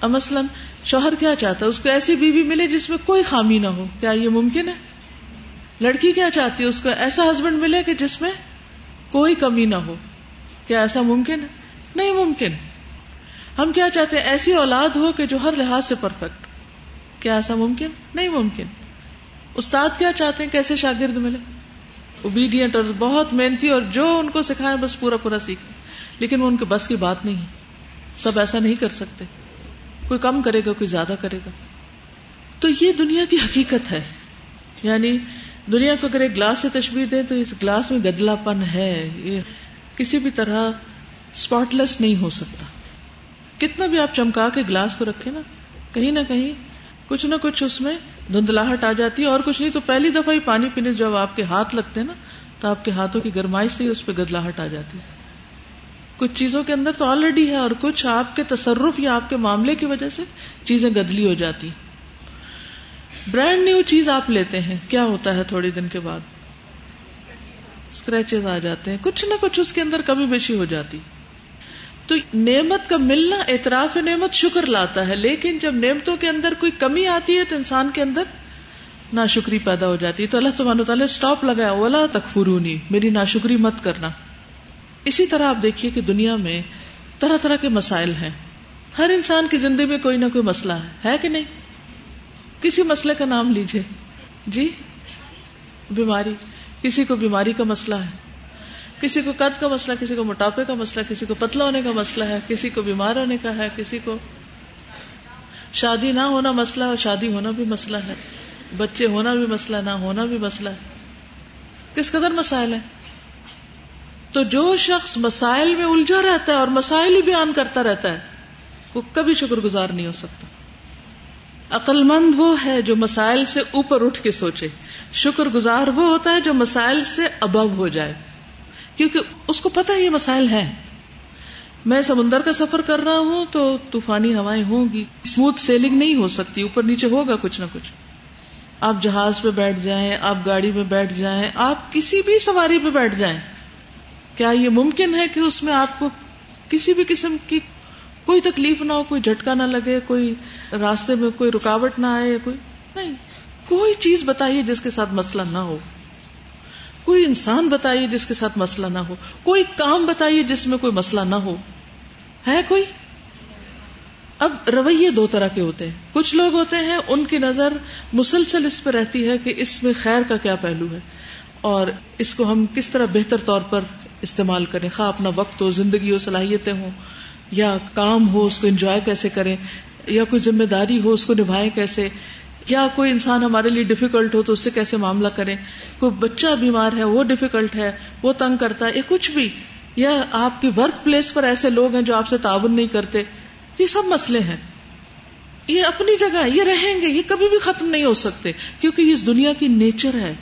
اب مثلاً شوہر کیا چاہتا ہے؟ اس کو ایسی بیوی ملے جس میں کوئی خامی نہ ہو۔ کیا یہ ممکن ہے؟ لڑکی کیا چاہتی ہے؟ اس کو ایسا ہسبینڈ ملے کہ جس میں کوئی کمی نہ ہو۔ کیا ایسا ممکن ہے؟ نہیں ممکن۔ ہم کیا چاہتے ہیں؟ ایسی اولاد ہو کہ جو ہر لحاظ سے پرفیکٹ کیا ایسا ممکن؟ نہیں ممکن۔ استاد کیا چاہتے ہیں؟ کیسے شاگرد ملے؟ اوبیڈینٹ اور بہت محنتی اور جو ان کو سکھائے بس پورا پورا سیکھیں لیکن وہ ان کے بس کی بات نہیں ہے۔ سب ایسا نہیں کر سکتے۔ کوئی کم کرے گا، کوئی زیادہ کرے گا۔ تو یہ دنیا کی حقیقت ہے۔ یعنی دنیا کو اگر ایک گلاس سے تشبیح دیں تو اس گلاس میں گدلا پن ہے۔ یہ کسی بھی طرح اسپاٹ لیس نہیں ہو سکتا۔ کتنا بھی آپ چمکا کے گلاس کو رکھے نا، کہیں نہ کہیں کچھ نہ کچھ اس میں دھندلاہٹ آ جاتی ہے۔ اور کچھ نہیں تو پہلی دفعہ ہی پانی پینے جب آپ کے ہاتھ لگتے ہیں نا، تو آپ کے ہاتھوں کی گرمائش سے ہی اس پہ گدلاہٹ آ جاتی ہے۔ کچھ چیزوں کے اندر تو آلریڈی ہے اور کچھ آپ کے تصرف یا آپ کے معاملے کی وجہ سے چیزیں گدلی ہو جاتی۔ برانڈ نیو چیز آپ لیتے ہیں۔ کیا ہوتا ہے تھوڑے دن کے بعد؟ اسکریچز آ جاتے ہیں۔ کچھ نہ کچھ اس کے اندر کمی بیشی ہو جاتی۔ تو نعمت کا ملنا، اعتراف نعمت شکر لاتا ہے، لیکن جب نعمتوں کے اندر کوئی کمی آتی ہے تو انسان کے اندر ناشکری پیدا ہو جاتی ہے۔ تو اللہ سبحانہ تعالیٰ اسٹاپ لگایا اولا تک فرونی میری ناشکری مت کرنا۔ اسی طرح آپ دیکھیے کہ دنیا میں طرح طرح کے مسائل ہیں۔ ہر انسان کی زندگی میں کوئی نہ کوئی مسئلہ ہے۔ ہے کہ نہیں؟ کسی مسئلے کا نام لیجیے جی؟ بیماری۔ کسی کو بیماری کا مسئلہ ہے۔ کسی کو قد کا مسئلہ، کسی کو موٹاپے کا مسئلہ، کسی کو پتلا ہونے کا مسئلہ ہے، کسی کو بیمار ہونے کا ہے، کسی کو شادی نہ ہونا مسئلہ اور شادی ہونا بھی مسئلہ ہے۔ بچے ہونا بھی مسئلہ، نہ ہونا بھی مسئلہ ہے۔ کس قدر مسائل ہے تو جو شخص مسائل میں الجھا رہتا ہے اور مسائل ہی بیان کرتا رہتا ہے، وہ کبھی شکر گزار نہیں ہو سکتا۔ عقل مند وہ ہے جو مسائل سے اوپر اٹھ کے سوچے۔ شکر گزار وہ ہوتا ہے جو مسائل سے ابو ہو جائے۔ کیونکہ اس کو پتا یہ مسائل ہیں۔ میں سمندر کا سفر کر رہا ہوں تو طوفانی ہوائیں ہوں گی۔ اسموتھ سیلنگ نہیں ہو سکتی، اوپر نیچے ہوگا کچھ نہ کچھ۔ آپ جہاز پہ بیٹھ جائیں، آپ گاڑی پہ بیٹھ جائیں، آپ کسی بھی سواری پہ بیٹھ جائیں۔ کیا یہ ممکن ہے کہ اس میں آپ کو کسی بھی قسم کی کوئی تکلیف نہ ہو، کوئی جھٹکا نہ لگے، کوئی راستے میں کوئی رکاوٹ نہ آئے، کوئی نہیں، کوئی چیز بتائیے جس کے ساتھ مسئلہ نہ ہو۔ کوئی انسان بتائیے جس کے ساتھ مسئلہ نہ ہو۔ کوئی کام بتائیے جس میں کوئی مسئلہ نہ ہو۔ ہے کوئی؟ اب رویے دو طرح کے ہوتے ہیں۔ کچھ لوگ ہوتے ہیں، ان کی نظر مسلسل اس پہ رہتی ہے کہ اس میں خیر کا کیا پہلو ہے اور اس کو ہم کس طرح بہتر طور پر استعمال کریں۔ خواہ اپنا وقت ہو، زندگی ہو، صلاحیتیں ہوں، یا کام ہو، اس کو انجوائے کیسے کریں، یا کوئی ذمہ داری ہو، اس کو نبھائیں کیسے، یا کوئی انسان ہمارے لیے ڈیفیکلٹ ہو تو اس سے کیسے معاملہ کریں۔ کوئی بچہ بیمار ہے، وہ ڈیفیکلٹ ہے، وہ تنگ کرتا ہے یہ کچھ بھی، یا آپ کی ورک پلیس پر ایسے لوگ ہیں جو آپ سے تعاون نہیں کرتے۔ یہ سب مسئلے ہیں۔ یہ اپنی جگہ، یہ رہیں گے، یہ کبھی بھی ختم نہیں ہو سکتے، کیونکہ یہ اس دنیا کی نیچر ہے۔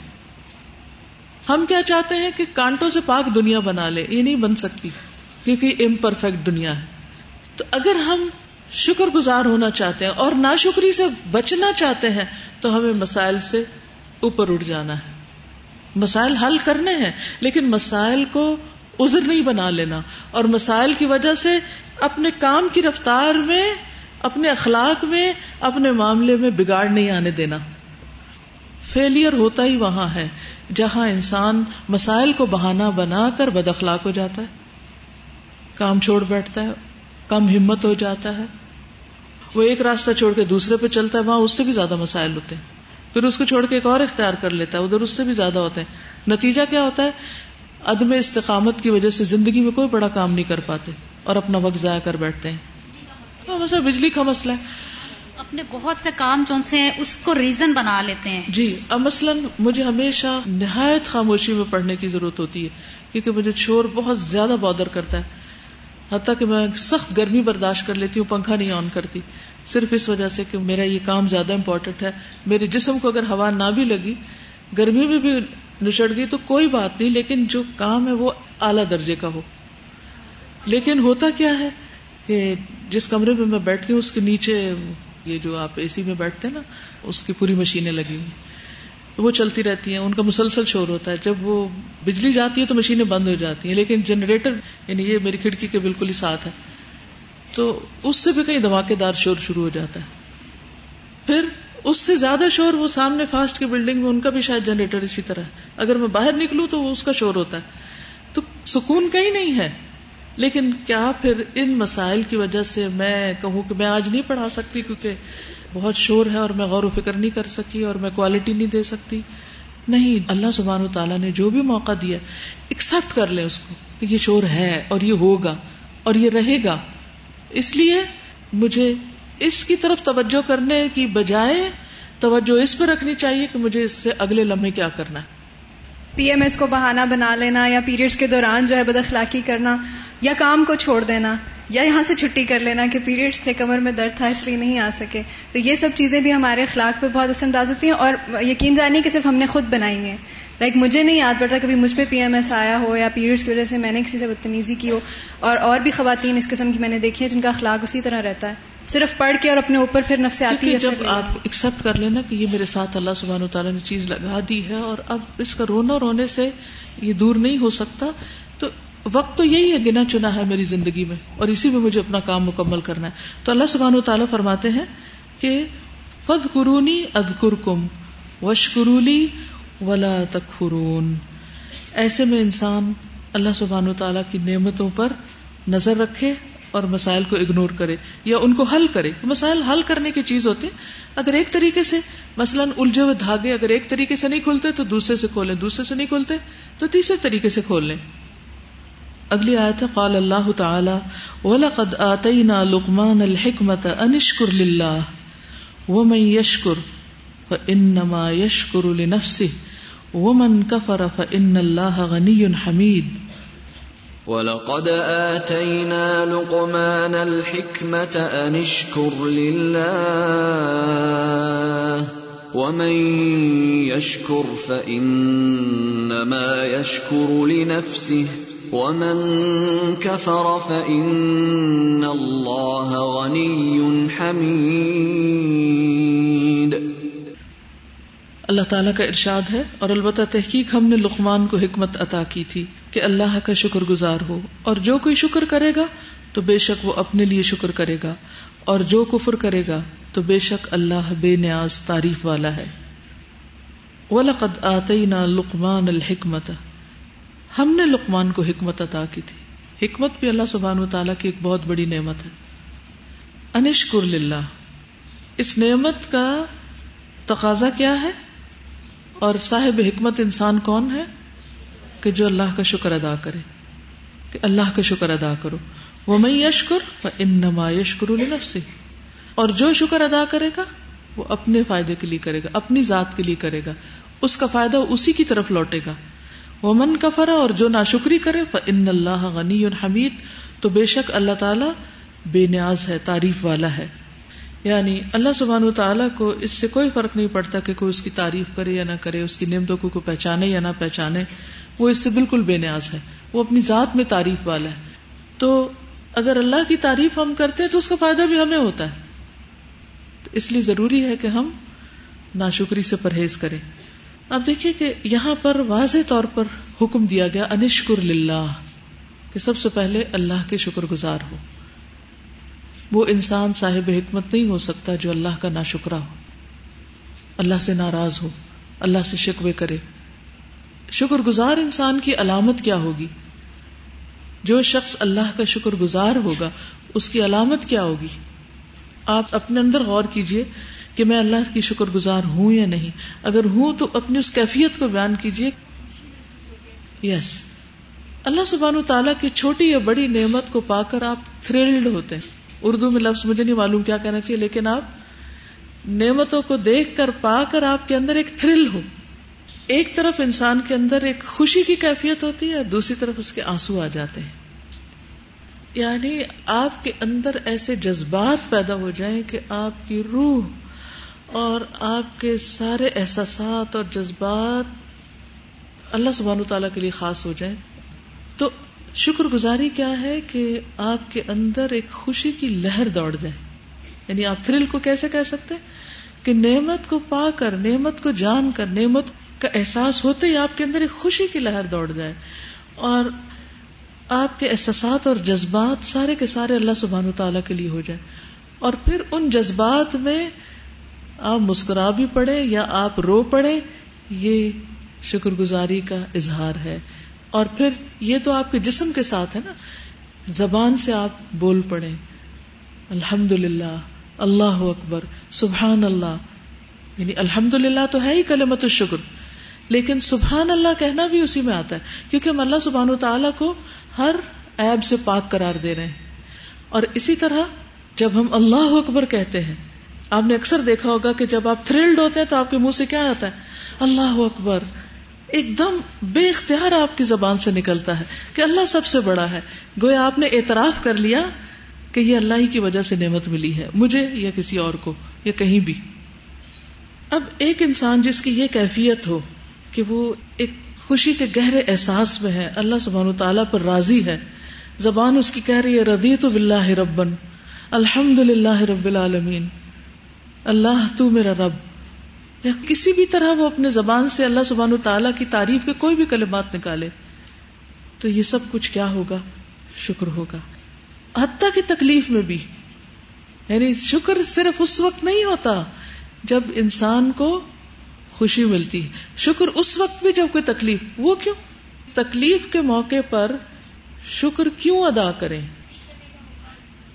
ہم کیا چاہتے ہیں کہ کانٹوں سے پاک دنیا بنا لے؟ یہ نہیں بن سکتی، کیونکہ امپرفیکٹ دنیا ہے۔ تو اگر ہم شکر گزار ہونا چاہتے ہیں اور ناشکری سے بچنا چاہتے ہیں، تو ہمیں مسائل سے اوپر اٹھ جانا ہے۔ مسائل حل کرنے ہیں، لیکن مسائل کو ازر نہیں بنا لینا۔ اور مسائل کی وجہ سے اپنے کام کی رفتار میں، اپنے اخلاق میں، اپنے معاملے میں بگاڑ نہیں آنے دینا۔ فیلئر ہوتا ہی وہاں ہے، جہاں انسان مسائل کو بہانا بنا کر بد اخلاق ہو جاتا ہے۔ کام چھوڑ بیٹھتا ہے، کم ہمت ہو جاتا ہے۔ وہ ایک راستہ چھوڑ کے دوسرے پہ چلتا ہے، وہاں اس سے بھی زیادہ مسائل ہوتے ہیں۔ پھر اس کو چھوڑ کے ایک اور اختیار کر لیتا ہے، ادھر اس سے بھی زیادہ ہوتے ہیں۔ نتیجہ کیا ہوتا ہے؟ عدم استقامت کی وجہ سے زندگی میں کوئی بڑا کام نہیں کر پاتے اور اپنا وقت ضائع کر بیٹھتے ہیں۔ مسئلہ، بجلی کا مسئلہ ہے۔ اپنے بہت سے کام جو سے اس کو ریزن بنا لیتے ہیں۔ جی اب مثلاً مجھے ہمیشہ نہایت خاموشی میں پڑھنے کی ضرورت ہوتی ہے، کیونکہ مجھے شور بہت زیادہ بادر کرتا ہے۔ حتیٰ کہ میں سخت گرمی برداشت کر لیتی ہوں، پنکھا نہیں آن کرتی۔ صرف اس وجہ سے کہ میرا یہ کام زیادہ امپورٹنٹ ہے۔ میرے جسم کو اگر ہوا نہ بھی لگی، گرمی میں بھی نچڑ گئی تو کوئی بات نہیں، لیکن جو کام ہے وہ اعلی درجے کا ہو۔ لیکن ہوتا کیا ہے کہ جس کمرے میں میں بیٹھتی ہوں، اس کے نیچے یہ جو آپ اے سی میں بیٹھتے ہیں نا، اس کی پوری مشینیں لگی ہوئی وہ چلتی رہتی ہیں، ان کا مسلسل شور ہوتا ہے۔ جب وہ بجلی جاتی ہے تو مشینیں بند ہو جاتی ہیں، لیکن جنریٹر یعنی یہ میری کھڑکی کے بالکل ہی ساتھ ہے۔ تو اس سے بھی کہیں دھماکے دار شور شروع ہو جاتا ہے۔ پھر اس سے زیادہ شور وہ سامنے فاسٹ کی بلڈنگ میں، ان کا بھی شاید جنریٹر اسی طرح ہے۔ اگر میں باہر نکلوں تو وہ اس کا شور ہوتا ہے۔ تو سکون کہیں نہیں ہے۔ لیکن کیا پھر ان مسائل کی وجہ سے میں کہوں کہ میں آج نہیں پڑھا سکتی کیونکہ بہت شور ہے اور میں غور و فکر نہیں کر سکی اور میں کوالٹی نہیں دے سکتی؟ نہیں، اللہ سبحان و تعالیٰ نے جو بھی موقع دیا ایکسپٹ کر لیں اس کو کہ یہ شور ہے اور یہ ہوگا اور یہ رہے گا۔ اس لیے مجھے اس کی طرف توجہ کرنے کی بجائے توجہ اس پہ رکھنی چاہیے کہ مجھے اس سے اگلے لمحے کیا کرنا ہے۔ پی ایم ایس کو بہانہ بنا لینا یا پیریڈز کے دوران جو ہے بد اخلاقی کرنا یا کام کو چھوڑ دینا یا یہاں سے چھٹی کر لینا کہ پیریڈز تھے، کمر میں درد تھا، اس لیے نہیں آ سکے۔ تو یہ سب چیزیں بھی ہمارے اخلاق پہ بہت اثر انداز ہوتی ہیں اور یقین جانی کہ صرف ہم نے خود بنائی ہیں۔ لائک مجھے نہیں یاد پڑتا کبھی مجھ پہ پی ایم ایس آیا ہو یا پیریڈس کی وجہ سے میں نے کسی سے بدتمیزی کی ہو اور اور بھی خواتین اس قسم کی میں نے دیکھی ہے جن کا اخلاق اسی طرح رہتا ہے۔ صرف پڑھ کے اور اپنے اوپر پھر نفس آتی ہے جب آپ ایکسپٹ کر لینا کہ یہ میرے ساتھ اللہ سبحانہ و تعالیٰ نے چیز لگا دی ہے اور اب اس کا رونا رونے سے یہ دور نہیں ہو سکتا تو وقت تو یہی ہے گنا چنا ہے میری زندگی میں اور اسی میں مجھے اپنا کام مکمل کرنا ہے۔ تو اللہ سبحان و تعالیٰ فرماتے ہیں کہ فد قرونی اد کرکم وش قرولی ولا تکفرون ایسے میں انسان اللہ سبحان و تعالیٰ کی نعمتوں پر نظر رکھے اور مسائل کو اگنور کرے یا ان کو حل کرے۔ مسائل حل کرنے کی چیز ہوتی اگر ایک طریقے سے مثلاً الجھے ہوئے دھاگے اگر ایک طریقے سے نہیں کھلتے تو دوسرے سے کھولیں، دوسرے سے نہیں کھلتے تو تیسرے طریقے سے کھول لیں۔ اگلی آیت ہے، قال اللہ تعالی، وَلَقَدْ آتَيْنَا لُقْمَانَ الْحِكْمَةَ أَنِشْكُرْ لِلَّهِ وَمَنْ يَشْكُرْ۔ فَإِنَّمَا يَشْكُرُ لِنَفْسِهِ وَمَنْ كَفَرَ فَإِنَّ اللَّهَ غَنِيٌّ حَمِيدٌ وَلَقَدْ آتَيْنَا لُقْمَانَ الْحِكْمَةَ أَنِ اشْكُرْ لِلَّهِ وَمَن يَشْكُرْ فَإِنَّمَا يَشْكُرُ لِنَفْسِهِ وَمَن كَفَرَ فَإِنَّ اللَّهَ غَنِيٌّ حَمِيدٌ اللہ تعالیٰ کا ارشاد ہے اور البتہ تحقیق ہم نے لقمان کو حکمت عطا کی تھی کہ اللہ کا شکر گزار ہو اور جو کوئی شکر کرے گا تو بے شک وہ اپنے لیے شکر کرے گا اور جو کفر کرے گا تو بے شک اللہ بے نیاز تعریف والا ہے۔ وَلَقَدْ آتَيْنَا لُقْمَانَ الْحِكْمَةَ ہم نے لقمان کو حکمت عطا کی تھی۔ حکمت بھی اللہ سبحانہ تعالیٰ کی ایک بہت بڑی نعمت ہے۔ انشکر للہ۔ اس نعمت کا تقاضا کیا ہے؟ اور صاحب حکمت انسان کون ہے کہ جو اللہ کا شکر ادا کرے؟ کہ اللہ کا شکر ادا کرو۔ وہ میں یشکر ان نما یشکر نفسی اور جو شکر ادا کرے گا، وہ اپنے فائدے کے لیے کرے گا، اپنی ذات کے لیے کرے گا۔ اس کا فائدہ اسی کی طرف لوٹے گا۔ وہ من کفرا اور جو ناشکری کرے ان اللہ غنی اور حمید۔ تو بے شک اللہ تعالی بے نیاز ہے، تعریف والا ہے۔ یعنی اللہ سبحان و تعالیٰ کو اس سے کوئی فرق نہیں پڑتا کہ کوئی اس کی تعریف کرے یا نہ کرے، اس کی نعمتوں کو کوئی پہچانے یا نہ پہچانے، وہ اس سے بالکل بے نیاز ہے، وہ اپنی ذات میں تعریف والا ہے۔ تو اگر اللہ کی تعریف ہم کرتے ہیں تو اس کا فائدہ بھی ہمیں ہوتا ہے۔ اس لیے ضروری ہے کہ ہم ناشکری سے پرہیز کریں۔ اب دیکھیے کہ یہاں پر واضح طور پر حکم دیا گیا، انشکر للہ، کہ سب سے پہلے اللہ کے شکر گزار ہو۔ وہ انسان صاحب حکمت نہیں ہو سکتا جو اللہ کا ناشکرا ہو۔ اللہ سے ناراض ہو، اللہ سے شکوے کرے۔ شکر گزار انسان کی علامت کیا ہوگی؟ جو شخص اللہ کا شکر گزار ہوگا، اس کی علامت کیا ہوگی؟ آپ اپنے اندر غور کیجیے کہ میں اللہ کی شکر گزار ہوں یا نہیں۔ اگر ہوں تو اپنی اس کیفیت کو بیان کیجیے۔ یس اللہ سبحانہ تعالیٰ کی چھوٹی یا بڑی نعمت کو پا کر آپ تھرلڈ ہوتے ہیں۔ اردو میں لفظ مجھے نہیں معلوم کیا کہنا چاہیے، لیکن آپ نعمتوں کو دیکھ کر پا کر آپ کے اندر ایک تھرل ہو۔ ایک طرف انسان کے اندر ایک خوشی کی کیفیت ہوتی ہے اور دوسری طرف اس کے آنسو آ جاتے ہیں۔ یعنی آپ کے اندر ایسے جذبات پیدا ہو جائیں کہ آپ کی روح اور آپ کے سارے احساسات اور جذبات اللہ سبحانہ تعالیٰ کے لیے خاص ہو جائیں۔ شکر گزاری کیا ہے کہ آپ کے اندر ایک خوشی کی لہر دوڑ جائے۔ یعنی آپ تھرل کو کیسے کہہ سکتے کہ نعمت کو پا کر، نعمت کو جان کر، نعمت کا احساس ہوتے ہی آپ کے اندر ایک خوشی کی لہر دوڑ جائے۔ اور آپ کے احساسات اور جذبات سارے کے سارے اللہ سبحان و تعالیٰ کے لیے ہو جائے۔ اور پھر ان جذبات میں آپ مسکرا بھی پڑے یا آپ رو پڑے یہ شکر گزاری کا اظہار ہے۔ اور پھر یہ تو آپ کے جسم کے ساتھ ہے نا، زبان سے آپ بول پڑے الحمد للہ اللہ اکبر، سبحان اللہ یعنی الحمد للہ تو ہے ہی کلمت الشکر، لیکن سبحان اللہ کہنا بھی اسی میں آتا ہے، کیونکہ ہم اللہ سبحان و تعالیٰ کو ہر ایب سے پاک قرار دے رہے ہیں۔ اور اسی طرح جب ہم اللہ اکبر کہتے ہیں، آپ نے اکثر دیکھا ہوگا کہ جب آپ تھرلڈ ہوتے ہیں تو آپ کے منہ سے کیا آتا ہے؟ اللہ اکبر ایک دم بے اختیار آپ کی زبان سے نکلتا ہے کہ اللہ سب سے بڑا ہے۔ گویا آپ نے اعتراف کر لیا کہ یہ اللہ ہی کی وجہ سے نعمت ملی ہے، مجھے یا کسی اور کو، یا کہیں بھی۔ اب ایک انسان جس کی یہ کیفیت ہو کہ وہ ایک خوشی کے گہرے احساس میں ہے، اللہ سبحانہ تعالیٰ پر راضی ہے۔ زبان اس کی کہہ رہی ہے ردی تو بلّہ ربن الحمد للہ رب العالمین۔ اللہ تو میرا رب۔ یا کسی بھی طرح وہ اپنے زبان سے اللہ سبحان تعالیٰ کی تعریف کے کوئی بھی کلمات نکالے، تو یہ سب کچھ کیا ہوگا؟ شکر ہوگا۔ حتیٰ کی تکلیف میں بھی۔ یعنی شکر صرف اس وقت نہیں ہوتا جب انسان کو خوشی ملتی شکر اس وقت بھی جب کوئی تکلیف، وہ کیوں؟ تکلیف کے موقع پر شکر کیوں ادا کریں؟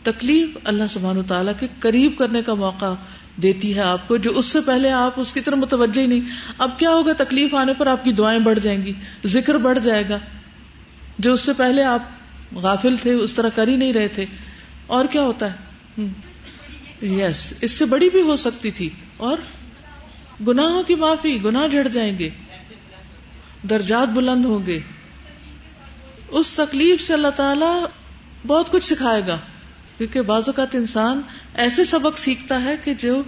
تکلیف اللہ سبحان و تعالیٰ کے قریب کرنے کا موقع دیتی ہے آپ کو جو اس سے پہلے آپ اس کی طرف متوجہ ہی نہیں۔ اب کیا ہوگا؟ تکلیف آنے پر آپ کی دعائیں بڑھ جائیں گی، ذکر بڑھ جائے گا۔ جو اس سے پہلے آپ غافل تھے، اس طرح کر ہی نہیں رہے تھے۔ اور کیا ہوتا ہے؟ یس اس سے بڑی بھی ہو سکتی تھی۔ اور گناہوں کی معافی، گناہ جھڑ جائیں گے۔ درجات بلند ہوں گے۔ اس تکلیف سے اللہ تعالی بہت کچھ سکھائے گا۔ کیونکہ بعض اوقات انسان ایسے سبق سیکھتا ہے کہ جو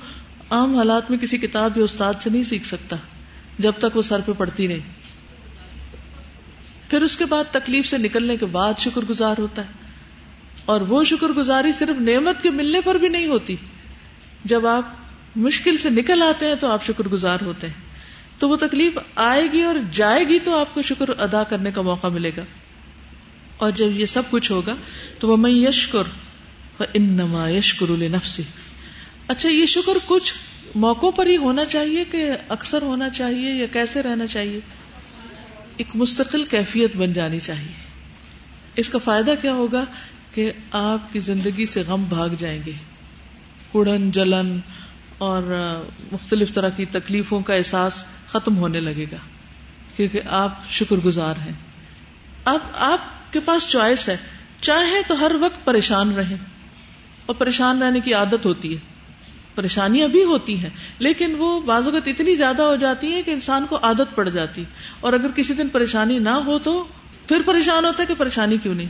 عام حالات میں کسی کتاب یا استاد سے نہیں سیکھ سکتا، جب تک وہ سر پہ پڑتی نہیں۔ پھر اس کے بعد تکلیف سے نکلنے کے بعد شکر گزار ہوتا ہے۔ اور وہ شکر گزاری صرف نعمت کے ملنے پر بھی نہیں ہوتی۔ جب آپ مشکل سے نکل آتے ہیں تو آپ شکر گزار ہوتے ہیں۔ تو وہ تکلیف آئے گی اور جائے گی تو آپ کو شکر ادا کرنے کا موقع ملے گا۔ اور جب یہ سب کچھ ہوگا تو وہ میں یشکر انما یشکر نفسی اچھا یہ شکر کچھ موقعوں پر ہی ہونا چاہیے کہ اکثر ہونا چاہیے یا کیسے رہنا چاہیے؟ ایک مستقل کیفیت بن جانی چاہیے۔ اس کا فائدہ کیا ہوگا کہ آپ کی زندگی سے غم بھاگ جائیں گے۔ اڑن جلن اور مختلف طرح کی تکلیفوں کا احساس ختم ہونے لگے گا۔ کیونکہ آپ شکر گزار ہیں۔ اب آپ کے پاس چوائس ہے۔ چاہے تو ہر وقت پریشان رہیں۔ اور پریشان رہنے کی عادت ہوتی ہے۔ پریشانیاں بھی ہوتی ہیں، لیکن وہ بعض اوقات اتنی زیادہ ہو جاتی ہے کہ انسان کو عادت پڑ جاتی۔ اور اگر کسی دن پریشانی نہ ہو تو پھر پریشان ہوتا ہے کہ پریشانی کیوں نہیں؟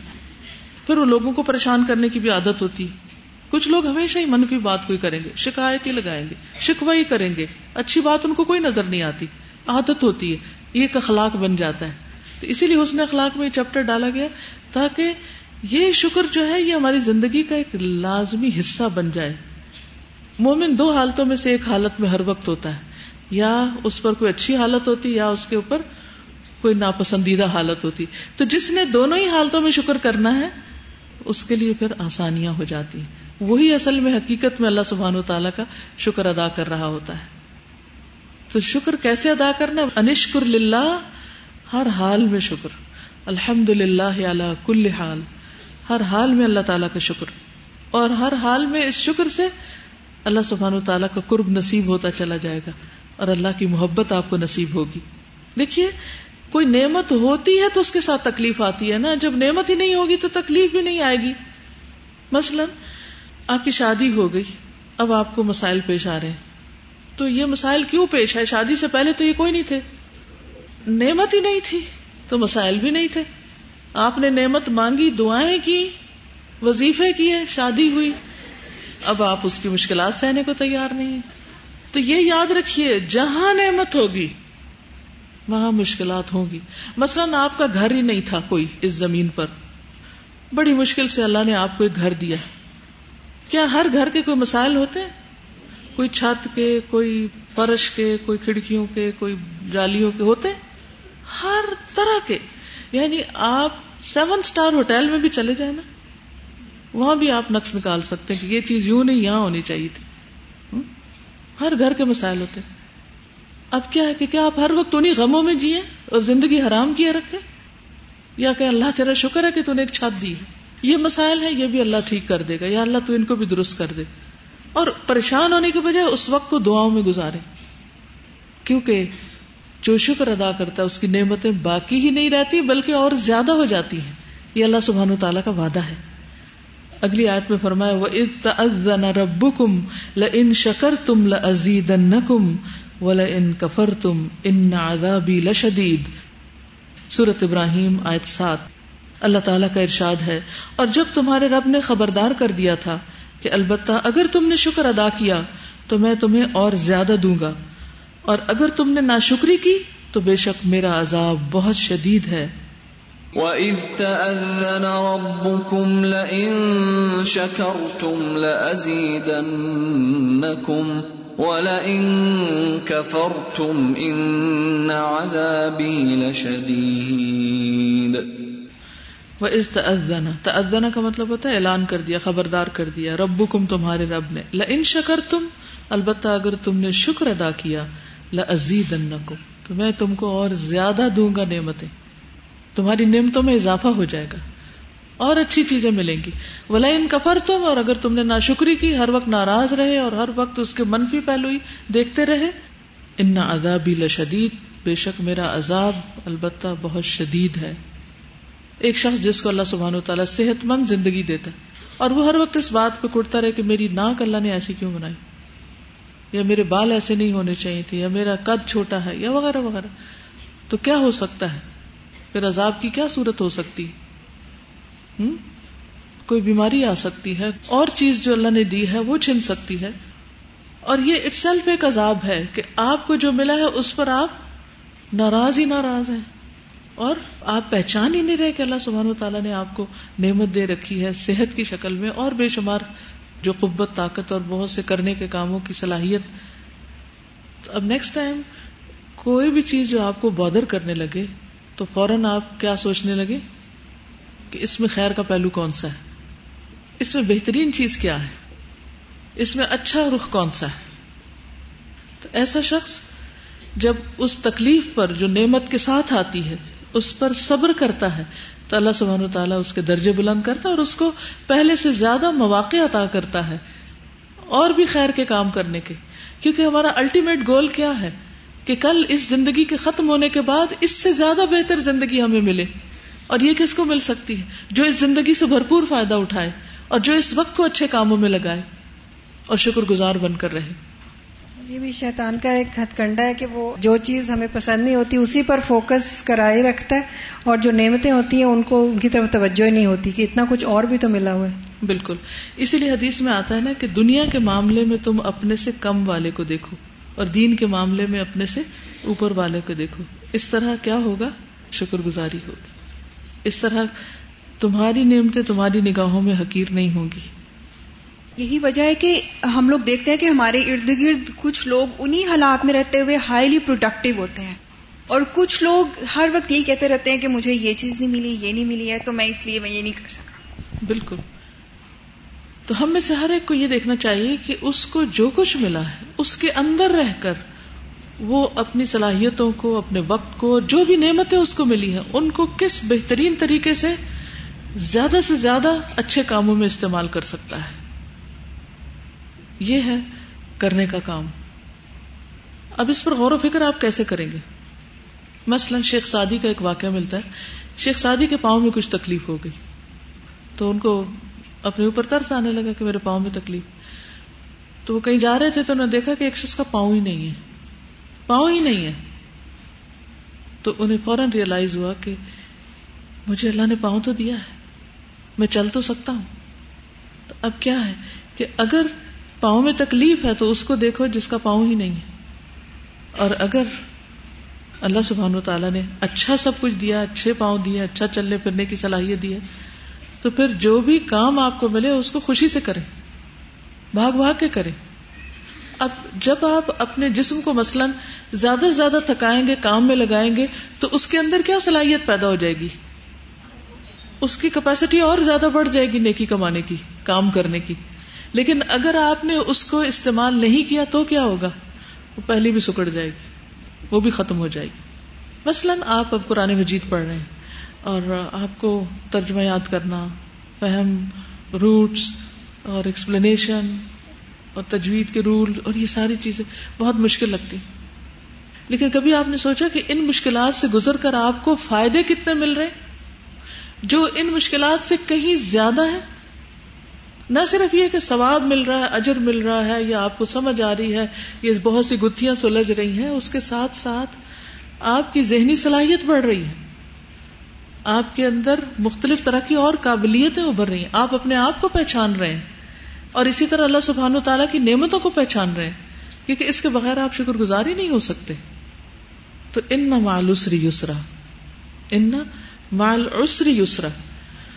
پھر وہ لوگوں کو پریشان کرنے کی بھی عادت ہوتی۔ کچھ لوگ ہمیشہ ہی منفی بات کوئی کریں گے، شکایت ہی لگائیں گے شکوا ہی کریں گے۔ اچھی بات ان کو کوئی نظر نہیں آتی۔ عادت ہوتی ہے، یہ ایک اخلاق بن جاتا ہے۔ تو اسی لیے حسن اخلاق میں یہ چیپٹر ڈالا گیا تاکہ یہ شکر جو ہے، یہ ہماری زندگی کا ایک لازمی حصہ بن جائے۔ مومن دو حالتوں میں سے ایک حالت میں ہر وقت ہوتا ہے۔ یا اس پر کوئی اچھی حالت ہوتی، یا اس کے اوپر کوئی ناپسندیدہ حالت ہوتی۔ تو جس نے دونوں ہی حالتوں میں شکر کرنا ہے، اس کے لیے پھر آسانیاں ہو جاتی۔ ہیں وہی اصل میں حقیقت میں اللہ سبحان و تعالیٰ کا شکر ادا کر رہا ہوتا ہے۔ تو شکر کیسے ادا کرنا؟ انشکر للہ، ہر حال میں شکر۔ الحمد للہ کل حال۔ ہر حال میں اللہ تعالیٰ کا شکر۔ اور ہر حال میں اس شکر سے اللہ سبحان و تعالیٰ کا قرب نصیب ہوتا چلا جائے گا اور اللہ کی محبت آپ کو نصیب ہوگی۔ دیکھیے، کوئی نعمت ہوتی ہے تو اس کے ساتھ تکلیف آتی ہے نا۔ جب نعمت ہی نہیں ہوگی تو تکلیف بھی نہیں آئے گی۔ مثلا، آپ کی شادی ہو گئی، اب آپ کو مسائل پیش آ رہے ہیں۔ تو یہ مسائل کیوں پیش ہے شادی سے پہلے تو یہ کوئی نہیں تھے۔ نعمت ہی نہیں تھی تو مسائل بھی نہیں تھے۔ آپ نے نعمت مانگی، دعائیں کی، وظیفے کیے، شادی ہوئی۔ اب آپ اس کی مشکلات سہنے کو تیار نہیں تو یہ یاد رکھیے، جہاں نعمت ہوگی، وہاں مشکلات ہوں گی۔ مثلاً آپ کا گھر ہی نہیں تھا کوئی اس زمین پر۔ بڑی مشکل سے اللہ نے آپ کو ایک گھر دیا۔ کیا ہر گھر کے کوئی مسائل ہوتے ہیں؟ کوئی چھت کے، کوئی فرش کے، کوئی کھڑکیوں کے، کوئی جالیوں کے ہوتے ہر طرح کے۔ یعنی آپ سیون اسٹار ہوٹل میں بھی چلے جائیں نا، وہاں بھی آپ نقص نکال سکتے ہیں کہ یہ چیز یوں نہیں، یہاں ہونی چاہیے تھی۔ ہر گھر کے مسائل ہوتے ہیں۔ اب کیا ہے کہ کیا آپ ہر وقت انہیں غموں میں جیے اور زندگی حرام کیے رکھے؟ یا کہ اللہ تیرا شکر ہے کہ تھی ایک چھت دی۔ یہ مسائل ہے یہ بھی اللہ ٹھیک کر دے گا، یا اللہ تو ان کو بھی درست کر دے۔ اور پریشان ہونے کے بجائے اس وقت کو دعاؤں میں گزارے۔ کیونکہ جو شکر ادا کرتا ہے، اس کی نعمتیں باقی ہی نہیں رہتی، بلکہ اور زیادہ ہو جاتی ہیں۔ یہ اللہ سبحان و تعالیٰ کا وعدہ ہے۔ اگلی آیت میں فرمایا وہ اب رب کم ل شکر تم لزید ولا ان کفر تم ان عذابی لشدید سورت ابراہیم، آیت سات۔ اللہ تعالیٰ کا ارشاد ہے، اور جب تمہارے رب نے خبردار کر دیا تھا کہ البتہ اگر تم نے شکر ادا کیا، تو میں تمہیں اور زیادہ دوں گا۔ اور اگر تم نے ناشکری کی تو بے شک میرا عذاب بہت شدید ہے۔ وَإِذْ تَأَذَّنَ رَبُّكُمْ لَئِن شَكَرْتُمْ لَأَزِيدَنَّكُمْ وَلَئِن كَفَرْتُمْ إِنَّ عَذَابِي لَشَدِيدٌ۔ وَإِذْ تَأَذَّنَ تَأَذَّنَ کا مطلب ہوتا ہے اعلان کر دیا خبردار کر دیا ربکم تمہارے رب نے۔ لَئِن شَكَرْتُمْ البتہ اگر تم نے شکر ادا کیا لَأَزِيدَنَّكُمْ۔ تو میں تم کو اور زیادہ دوں گا نعمتیں۔ تمہاری نعمتوں میں اضافہ ہو جائے گا۔ اور اچھی چیزیں ملیں گی۔ ولا ان کفر تم اور اگر تم نے ناشکری کی، ہر وقت ناراض رہے اور ہر وقت اس کے منفی پہلو ہی دیکھتے رہے، ان عذابی لشدید بے شک میرا عذاب البتہ بہت شدید ہے۔ ایک شخص جس کو اللہ سبحانہ و تعالیٰ صحت مند زندگی دیتا ہے، اور وہ ہر وقت اس بات پہ کٹتا رہے کہ میری ناک اللہ نے ایسی کیوں بنائی؟ یا میرے بال ایسے نہیں ہونے چاہیے تھے، یا میرا قد چھوٹا ہے، یا وغیرہ وغیرہ۔ تو کیا ہو سکتا ہے؟ پھر عذاب کی کیا صورت ہو سکتی؟ کوئی بیماری آ سکتی ہے، اور چیز جو اللہ نے دی ہے، وہ چھن سکتی ہے۔ اور یہ اٹ سیلف ایک عذاب ہے کہ آپ کو جو ملا ہے، اس پر آپ ناراض ہی ناراض ہیں۔ اور آپ پہچان ہی نہیں رہے کہ اللہ سبحانہ و تعالیٰ نے آپ کو نعمت دے رکھی ہے، صحت کی شکل میں اور بے شمار جو قبت طاقت اور بہت سے کرنے کے کاموں کی صلاحیت۔ اب نیکسٹ ٹائم کوئی بھی چیز جو آپ کو بادر کرنے لگے، تو فوراً آپ کیا سوچنے لگے؟ کہ اس میں خیر کا پہلو کون سا ہے؟ اس میں بہترین چیز کیا ہے؟ اس میں اچھا رخ کون سا ہے؟ تو ایسا شخص جب اس تکلیف پر جو نعمت کے ساتھ آتی ہے، اس پر صبر کرتا ہے تو اللہ سبحان و تعالیٰ اس کے درجے بلند کرتا ہے اور اس کو پہلے سے زیادہ مواقع عطا کرتا ہے اور بھی خیر کے کام کرنے کے۔ کیونکہ ہمارا الٹیمیٹ گول کیا ہے کہ کل اس زندگی کے ختم ہونے کے بعد اس سے زیادہ بہتر زندگی ہمیں ملے۔ اور یہ کس کو مل سکتی ہے؟ جو اس زندگی سے بھرپور فائدہ اٹھائے اور جو اس وقت کو اچھے کاموں میں لگائے۔ اور شکر گزار بن کر رہے۔ یہ بھی شیطان کا ایک ہتھ کنڈا ہے کہ وہ جو چیز ہمیں پسند نہیں ہوتی، اسی پر فوکس کرائے رکھتا ہے اور جو نعمتیں ہوتی ہیں، ان کو، ان کی طرف توجہ ہی نہیں ہوتی کہ اتنا کچھ اور بھی تو ملا ہوا ہے۔ بالکل۔ اسی لیے حدیث میں آتا ہے نا کہ دنیا کے معاملے میں تم اپنے سے کم والے کو دیکھو اور دین کے معاملے میں اپنے سے اوپر والے کو دیکھو۔ اس طرح کیا ہوگا؟ شکر گزاری ہوگی۔ اس طرح تمہاری نعمتیں تمہاری نگاہوں میں حقیر نہیں ہوں گی۔ یہی وجہ ہے کہ ہم لوگ دیکھتے ہیں کہ ہمارے ارد گرد کچھ لوگ انہی حالات میں رہتے ہوئے ہائیلی پروڈکٹیو ہوتے ہیں۔ اور کچھ لوگ ہر وقت یہی کہتے رہتے ہیں کہ مجھے یہ چیز نہیں ملی، یہ نہیں ملی ہے، تو میں اس لیے میں یہ نہیں کر سکا۔ بالکل۔ تو ہم میں سے ہر ایک کو یہ دیکھنا چاہیے کہ اس کو جو کچھ ملا ہے، اس کے اندر رہ کر وہ اپنی صلاحیتوں کو، اپنے وقت کو، جو بھی نعمتیں اس کو ملی ہیں، ان کو کس بہترین طریقے سے زیادہ سے زیادہ اچھے کاموں میں استعمال کر سکتا ہے۔ یہ ہے کرنے کا کام۔ اب اس پر غور و فکر آپ کیسے کریں گے؟ مثلا شیخ سعدی کا ایک واقعہ ملتا ہے۔ شیخ سعدی کے پاؤں میں کچھ تکلیف ہو گئی۔ تو ان کو اپنے اوپر ترس آنے لگا کہ میرے پاؤں میں تکلیف۔ تو وہ کہیں جا رہے تھے تو انہوں نے دیکھا کہ ایک شخص کا پاؤں ہی نہیں ہے۔ پاؤں ہی نہیں ہے۔ تو انہیں فوراً ریئلائز ہوا کہ مجھے اللہ نے پاؤں تو دیا ہے۔ میں چل تو سکتا ہوں۔ تو اب کیا ہے کہ اگر پاؤں میں تکلیف ہے تو اس کو دیکھو جس کا پاؤں ہی نہیں ہے۔ اور اگر اللہ سبحان و تعالیٰ نے اچھا سب کچھ دیا، اچھے پاؤں دیے اچھا چلنے پھرنے کی صلاحیت دی ہے، تو پھر جو بھی کام آپ کو ملے اس کو خوشی سے کریں، بھاگ بھاگ کے کریں۔ اب جب آپ اپنے جسم کو مثلاً زیادہ سے زیادہ تھکائیں گے، کام میں لگائیں گے، تو اس کے اندر کیا صلاحیت پیدا ہو جائے گی؟ اس کی کیپیسٹی اور زیادہ بڑھ جائے گی نیکی کمانے کی، کام کرنے کی۔ لیکن اگر آپ نے اس کو استعمال نہیں کیا تو کیا ہوگا؟ وہ پہلی بھی سکڑ جائے گی، وہ بھی ختم ہو جائے گی۔ مثلاً آپ اب قرآن مجید پڑھ رہے ہیں اور آپ کو ترجمہ یاد کرنا، فہم، روٹس اور ایکسپلینیشن اور تجوید کے رول اور یہ ساری چیزیں بہت مشکل لگتی۔ لیکن کبھی آپ نے سوچا کہ ان مشکلات سے گزر کر آپ کو فائدے کتنے مل رہے جو ان مشکلات سے کہیں زیادہ ہیں نہ صرف یہ کہ ثواب مل رہا ہے، اجر مل رہا ہے یا آپ کو سمجھ آ رہی ہے، یہ بہت سی گتھیاں سلجھ رہی ہیں، اس کے ساتھ ساتھ آپ کی ذہنی صلاحیت بڑھ رہی ہے۔ آپ کے اندر مختلف طرح کی اور قابلیتیں ابھر رہی ہیں۔ آپ اپنے آپ کو پہچان رہے ہیں اور اسی طرح اللہ سبحان و تعالیٰ کی نعمتوں کو پہچان رہے ہیں، کیونکہ اس کے بغیر آپ شکر گزار ہی نہیں ہو سکتے۔ تو ان معلوسری یسرا ان مال عسری یسرا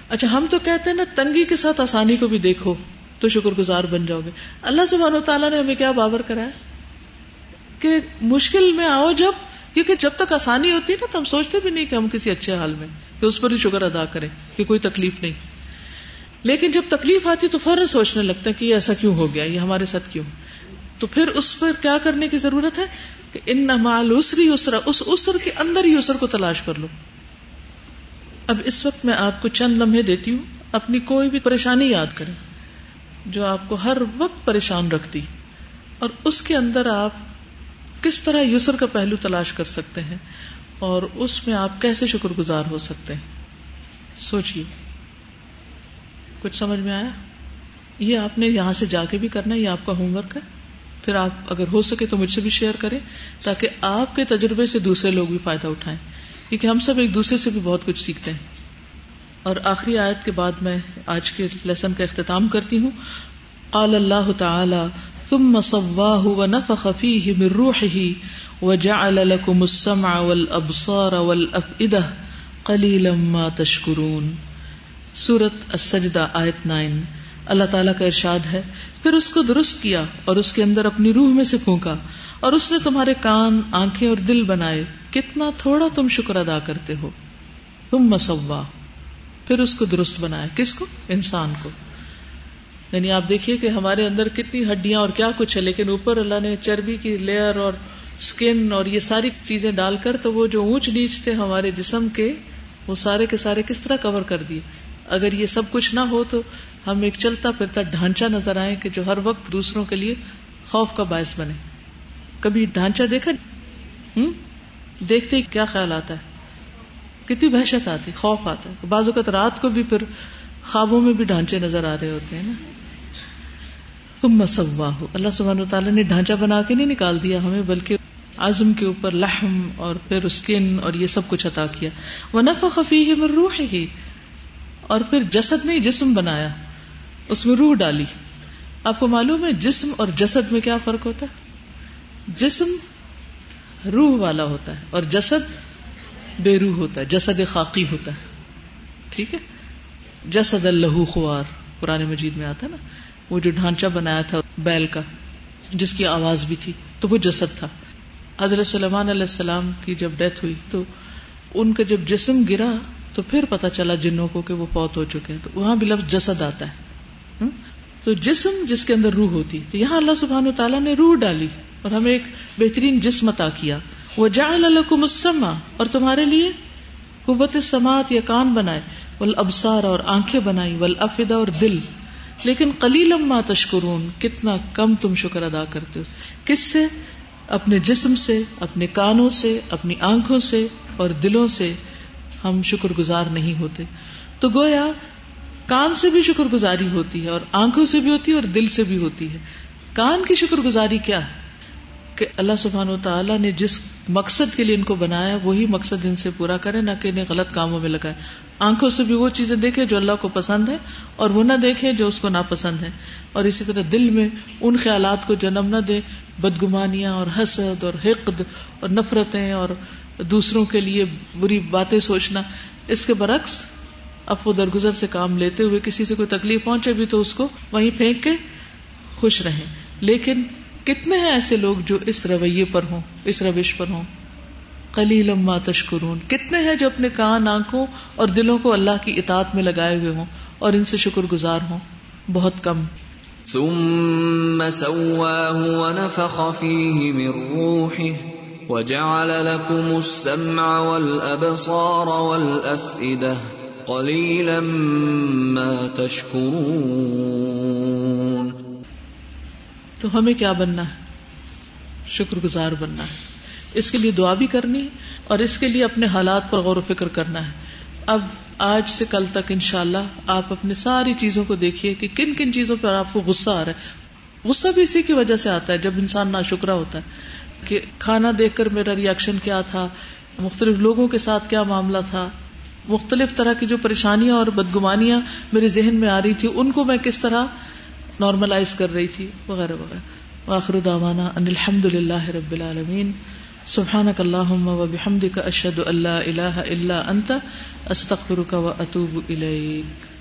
اچھا ہم تو کہتے ہیں نا، تنگی کے ساتھ آسانی کو بھی دیکھو تو شکر گزار بن جاؤ گے۔ اللہ سبحان و تعالیٰ نے ہمیں کیا بابر کرایا؟ کہ مشکل میں آؤ جب، کیونکہ جب تک آسانی ہوتی ہے نا، تو ہم سوچتے بھی نہیں کہ ہم کسی اچھے حال میں کہ اس پر ہی شکر ادا کریں کہ کوئی تکلیف نہیں۔ لیکن جب تکلیف آتی تو فوراً سوچنے لگتا ہے کہ یہ ایسا کیوں ہو گیا، یہ ہمارے ساتھ کیوں؟ تو پھر اس پر کیا کرنے کی ضرورت ہے؟ کہ ان نمال اسری اسرا اس اسر کے اندر ہی اسر کو تلاش کر لو۔ اب اس وقت میں آپ کو چند لمحے دیتی ہوں۔ اپنی کوئی بھی پریشانی یاد کریں جو آپ کو ہر وقت پریشان رکھتی۔ اور اس کے اندر آپ کس طرح یسر کا پہلو تلاش کر سکتے ہیں اور اس میں آپ کیسے شکر گزار ہو سکتے ہیں۔ سوچیے کچھ سمجھ میں آیا؟ یہ آپ نے یہاں سے جا کے بھی کرنا یہ آپ کا ہوم ورک ہے۔ پھر آپ اگر ہو سکے تو مجھ سے بھی شیئر کریں تاکہ آپ کے تجربے سے دوسرے لوگ بھی فائدہ اٹھائیں۔ کیونکہ ہم سب ایک دوسرے سے بھی بہت کچھ سیکھتے ہیں۔ اور آخری آیت کے بعد میں آج کے لیسن کا اختتام کرتی ہوں۔ قال اللہ تعالی، ثم صواه ونفخ فيه من روحه وجعل لكم السمع والابصار والافئده قليلا ما تشكرون سورة السجدہ آیت 9 اللہ تعالیٰ کا ارشاد ہے، پھر اس کو درست کیا اور اس کے اندر اپنی روح میں سے پھونکا۔ اور اس نے تمہارے کان، آنکھیں اور دل بنائے، کتنا تھوڑا تم شکر ادا کرتے ہو۔ تم مسوا پھر اس کو درست بنایا۔ کس کو؟ انسان کو۔ یعنی آپ دیکھیے کہ ہمارے اندر کتنی ہڈیاں اور کیا کچھ ہے، لیکن اوپر اللہ نے چربی کی لیئر اور اسکن اور یہ ساری چیزیں ڈال کر تو وہ جو اونچ نیچ تھے ہمارے جسم کے، وہ سارے کے سارے کس طرح کور کر دیے۔ اگر یہ سب کچھ نہ ہو تو ہم ایک چلتا پھرتا ڈھانچہ نظر آئے کہ جو ہر وقت دوسروں کے لیے خوف کا باعث بنے۔ کبھی ڈھانچہ دیکھا دیکھتے ہی کیا خیال آتا ہے؟ کتنی وحشت آتی، خوف آتا ہے۔ بعض اوقات رات کو بھی پھر خوابوں میں بھی ڈھانچے نظر آ رہے ہوتے ہیں نا۔ تم مسوا ہو اللہ سبحانہ تعالیٰ نے ڈھانچہ بنا کے نہیں نکال دیا ہمیں، بلکہ عزم کے اوپر لحم اور پھر اسکن اور یہ سب کچھ عطا کیا۔ وہ نف خفی ہے میں روح ہی اور پھر جسد نہیں جسم بنایا، اس میں روح ڈالی۔ آپ کو معلوم ہے جسم اور جسد میں کیا فرق ہوتا ہے؟ جسم روح والا ہوتا ہے اور جسد بے روح ہوتا ہے، جسد خاقی ہوتا ہے۔ ٹھیک ہے؟ جسد اللہ خوار پرانے مجید میں آتا ہے نا، وہ جو ڈھانچہ بنایا تھا بیل کا، جس کی آواز بھی تھی، تو وہ جسد تھا۔ حضرت سلمان علیہ السلام کی جب ڈیتھ ہوئی، تو ان کا جب جسم گرا، تو پھر پتا چلا جنوں کو کہ وہ فوت ہو چکے ہیں۔ تو وہاں بھی لفظ جسد آتا ہے۔ تو جسم جس کے اندر روح ہوتی، تو یہاں اللہ سبحان تعالیٰ نے روح ڈالی۔ اور ہمیں ایک بہترین جسم عطا کیا۔ وہ جا اللہ کو مسما اور تمہارے لیے قوت سماعت یا کان بنائے۔ ول ابسار اور آنکھیں بنائی۔ ول افدا اور دل۔ لیکن کلی لما تشکرون، کتنا کم تم شکر ادا کرتے ہو۔ کس سے؟ اپنے جسم سے، اپنے کانوں سے، اپنی آنکھوں سے اور دلوں سے ہم شکر گزار نہیں ہوتے۔ تو گویا، کان سے بھی شکر گزاری ہوتی ہے اور آنکھوں سے بھی ہوتی ہے اور دل سے بھی ہوتی ہے۔ کان کی شکر گزاری کیا ہے؟ کہ اللہ سبحان و تعالیٰ نے جس مقصد کے لیے ان کو بنایا وہی مقصد ان سے پورا کرے، نہ کہ انہیں غلط کاموں میں لگائے۔ آنکھوں سے بھی وہ چیزیں دیکھے جو اللہ کو پسند ہے اور وہ نہ دیکھے جو اس کو ناپسند ہے اور اسی طرح دل میں ان خیالات کو جنم نہ دے بدگمانیاں اور حسد اور حقد اور نفرتیں اور دوسروں کے لیے بری باتیں سوچنا۔ اس کے برعکس، اب وہ درگزر سے کام لیتے ہوئے کسی سے کوئی تکلیف پہنچے بھی تو اس کو وہیں پھینک کے خوش رہیں۔ لیکن کتنے ہیں ایسے لوگ جو اس رویے پر ہوں، اس روش پر ہوں؟ کلی لما تشکرون۔ کتنے ہیں جو اپنے کان، آنکھوں اور دلوں کو اللہ کی اطاعت میں لگائے ہوئے ہوں اور ان سے شکر گزار ہوں؟ بہت کم۔ ثم سواه ونفخ فيه من روحه وجعل لكم السمع والأبصار والأفئدة قليلا ما تشكرون تو ہمیں کیا بننا ہے؟ شکر گزار بننا ہے۔ اس کے لیے دعا بھی کرنی ہے اور اس کے لیے اپنے حالات پر غور و فکر کرنا ہے۔ اب آج سے کل تک انشاءاللہ اللہ آپ اپنی ساری چیزوں کو دیکھیے کہ کن کن چیزوں پر آپ کو غصہ آ رہا ہے۔ غصہ بھی اسی کی وجہ سے آتا ہے جب انسان ناشکرا ہوتا ہے کہ کھانا دیکھ کر میرا ریئیکشن کیا تھا؟ مختلف لوگوں کے ساتھ کیا معاملہ تھا؟ مختلف طرح کی جو پریشانیاں اور بدگمانیاں میرے ذہن میں آ رہی تھی ان کو میں کس طرح نارملائز کر رہی تھی، وغیرہ وغیرہ۔ آخر دعوانا ان الحمد للہ رب العالمین۔ سبحانک اللہم و بحمدک، اشہد اللہ الہ الا انت، استغفرک و اتوب الیک۔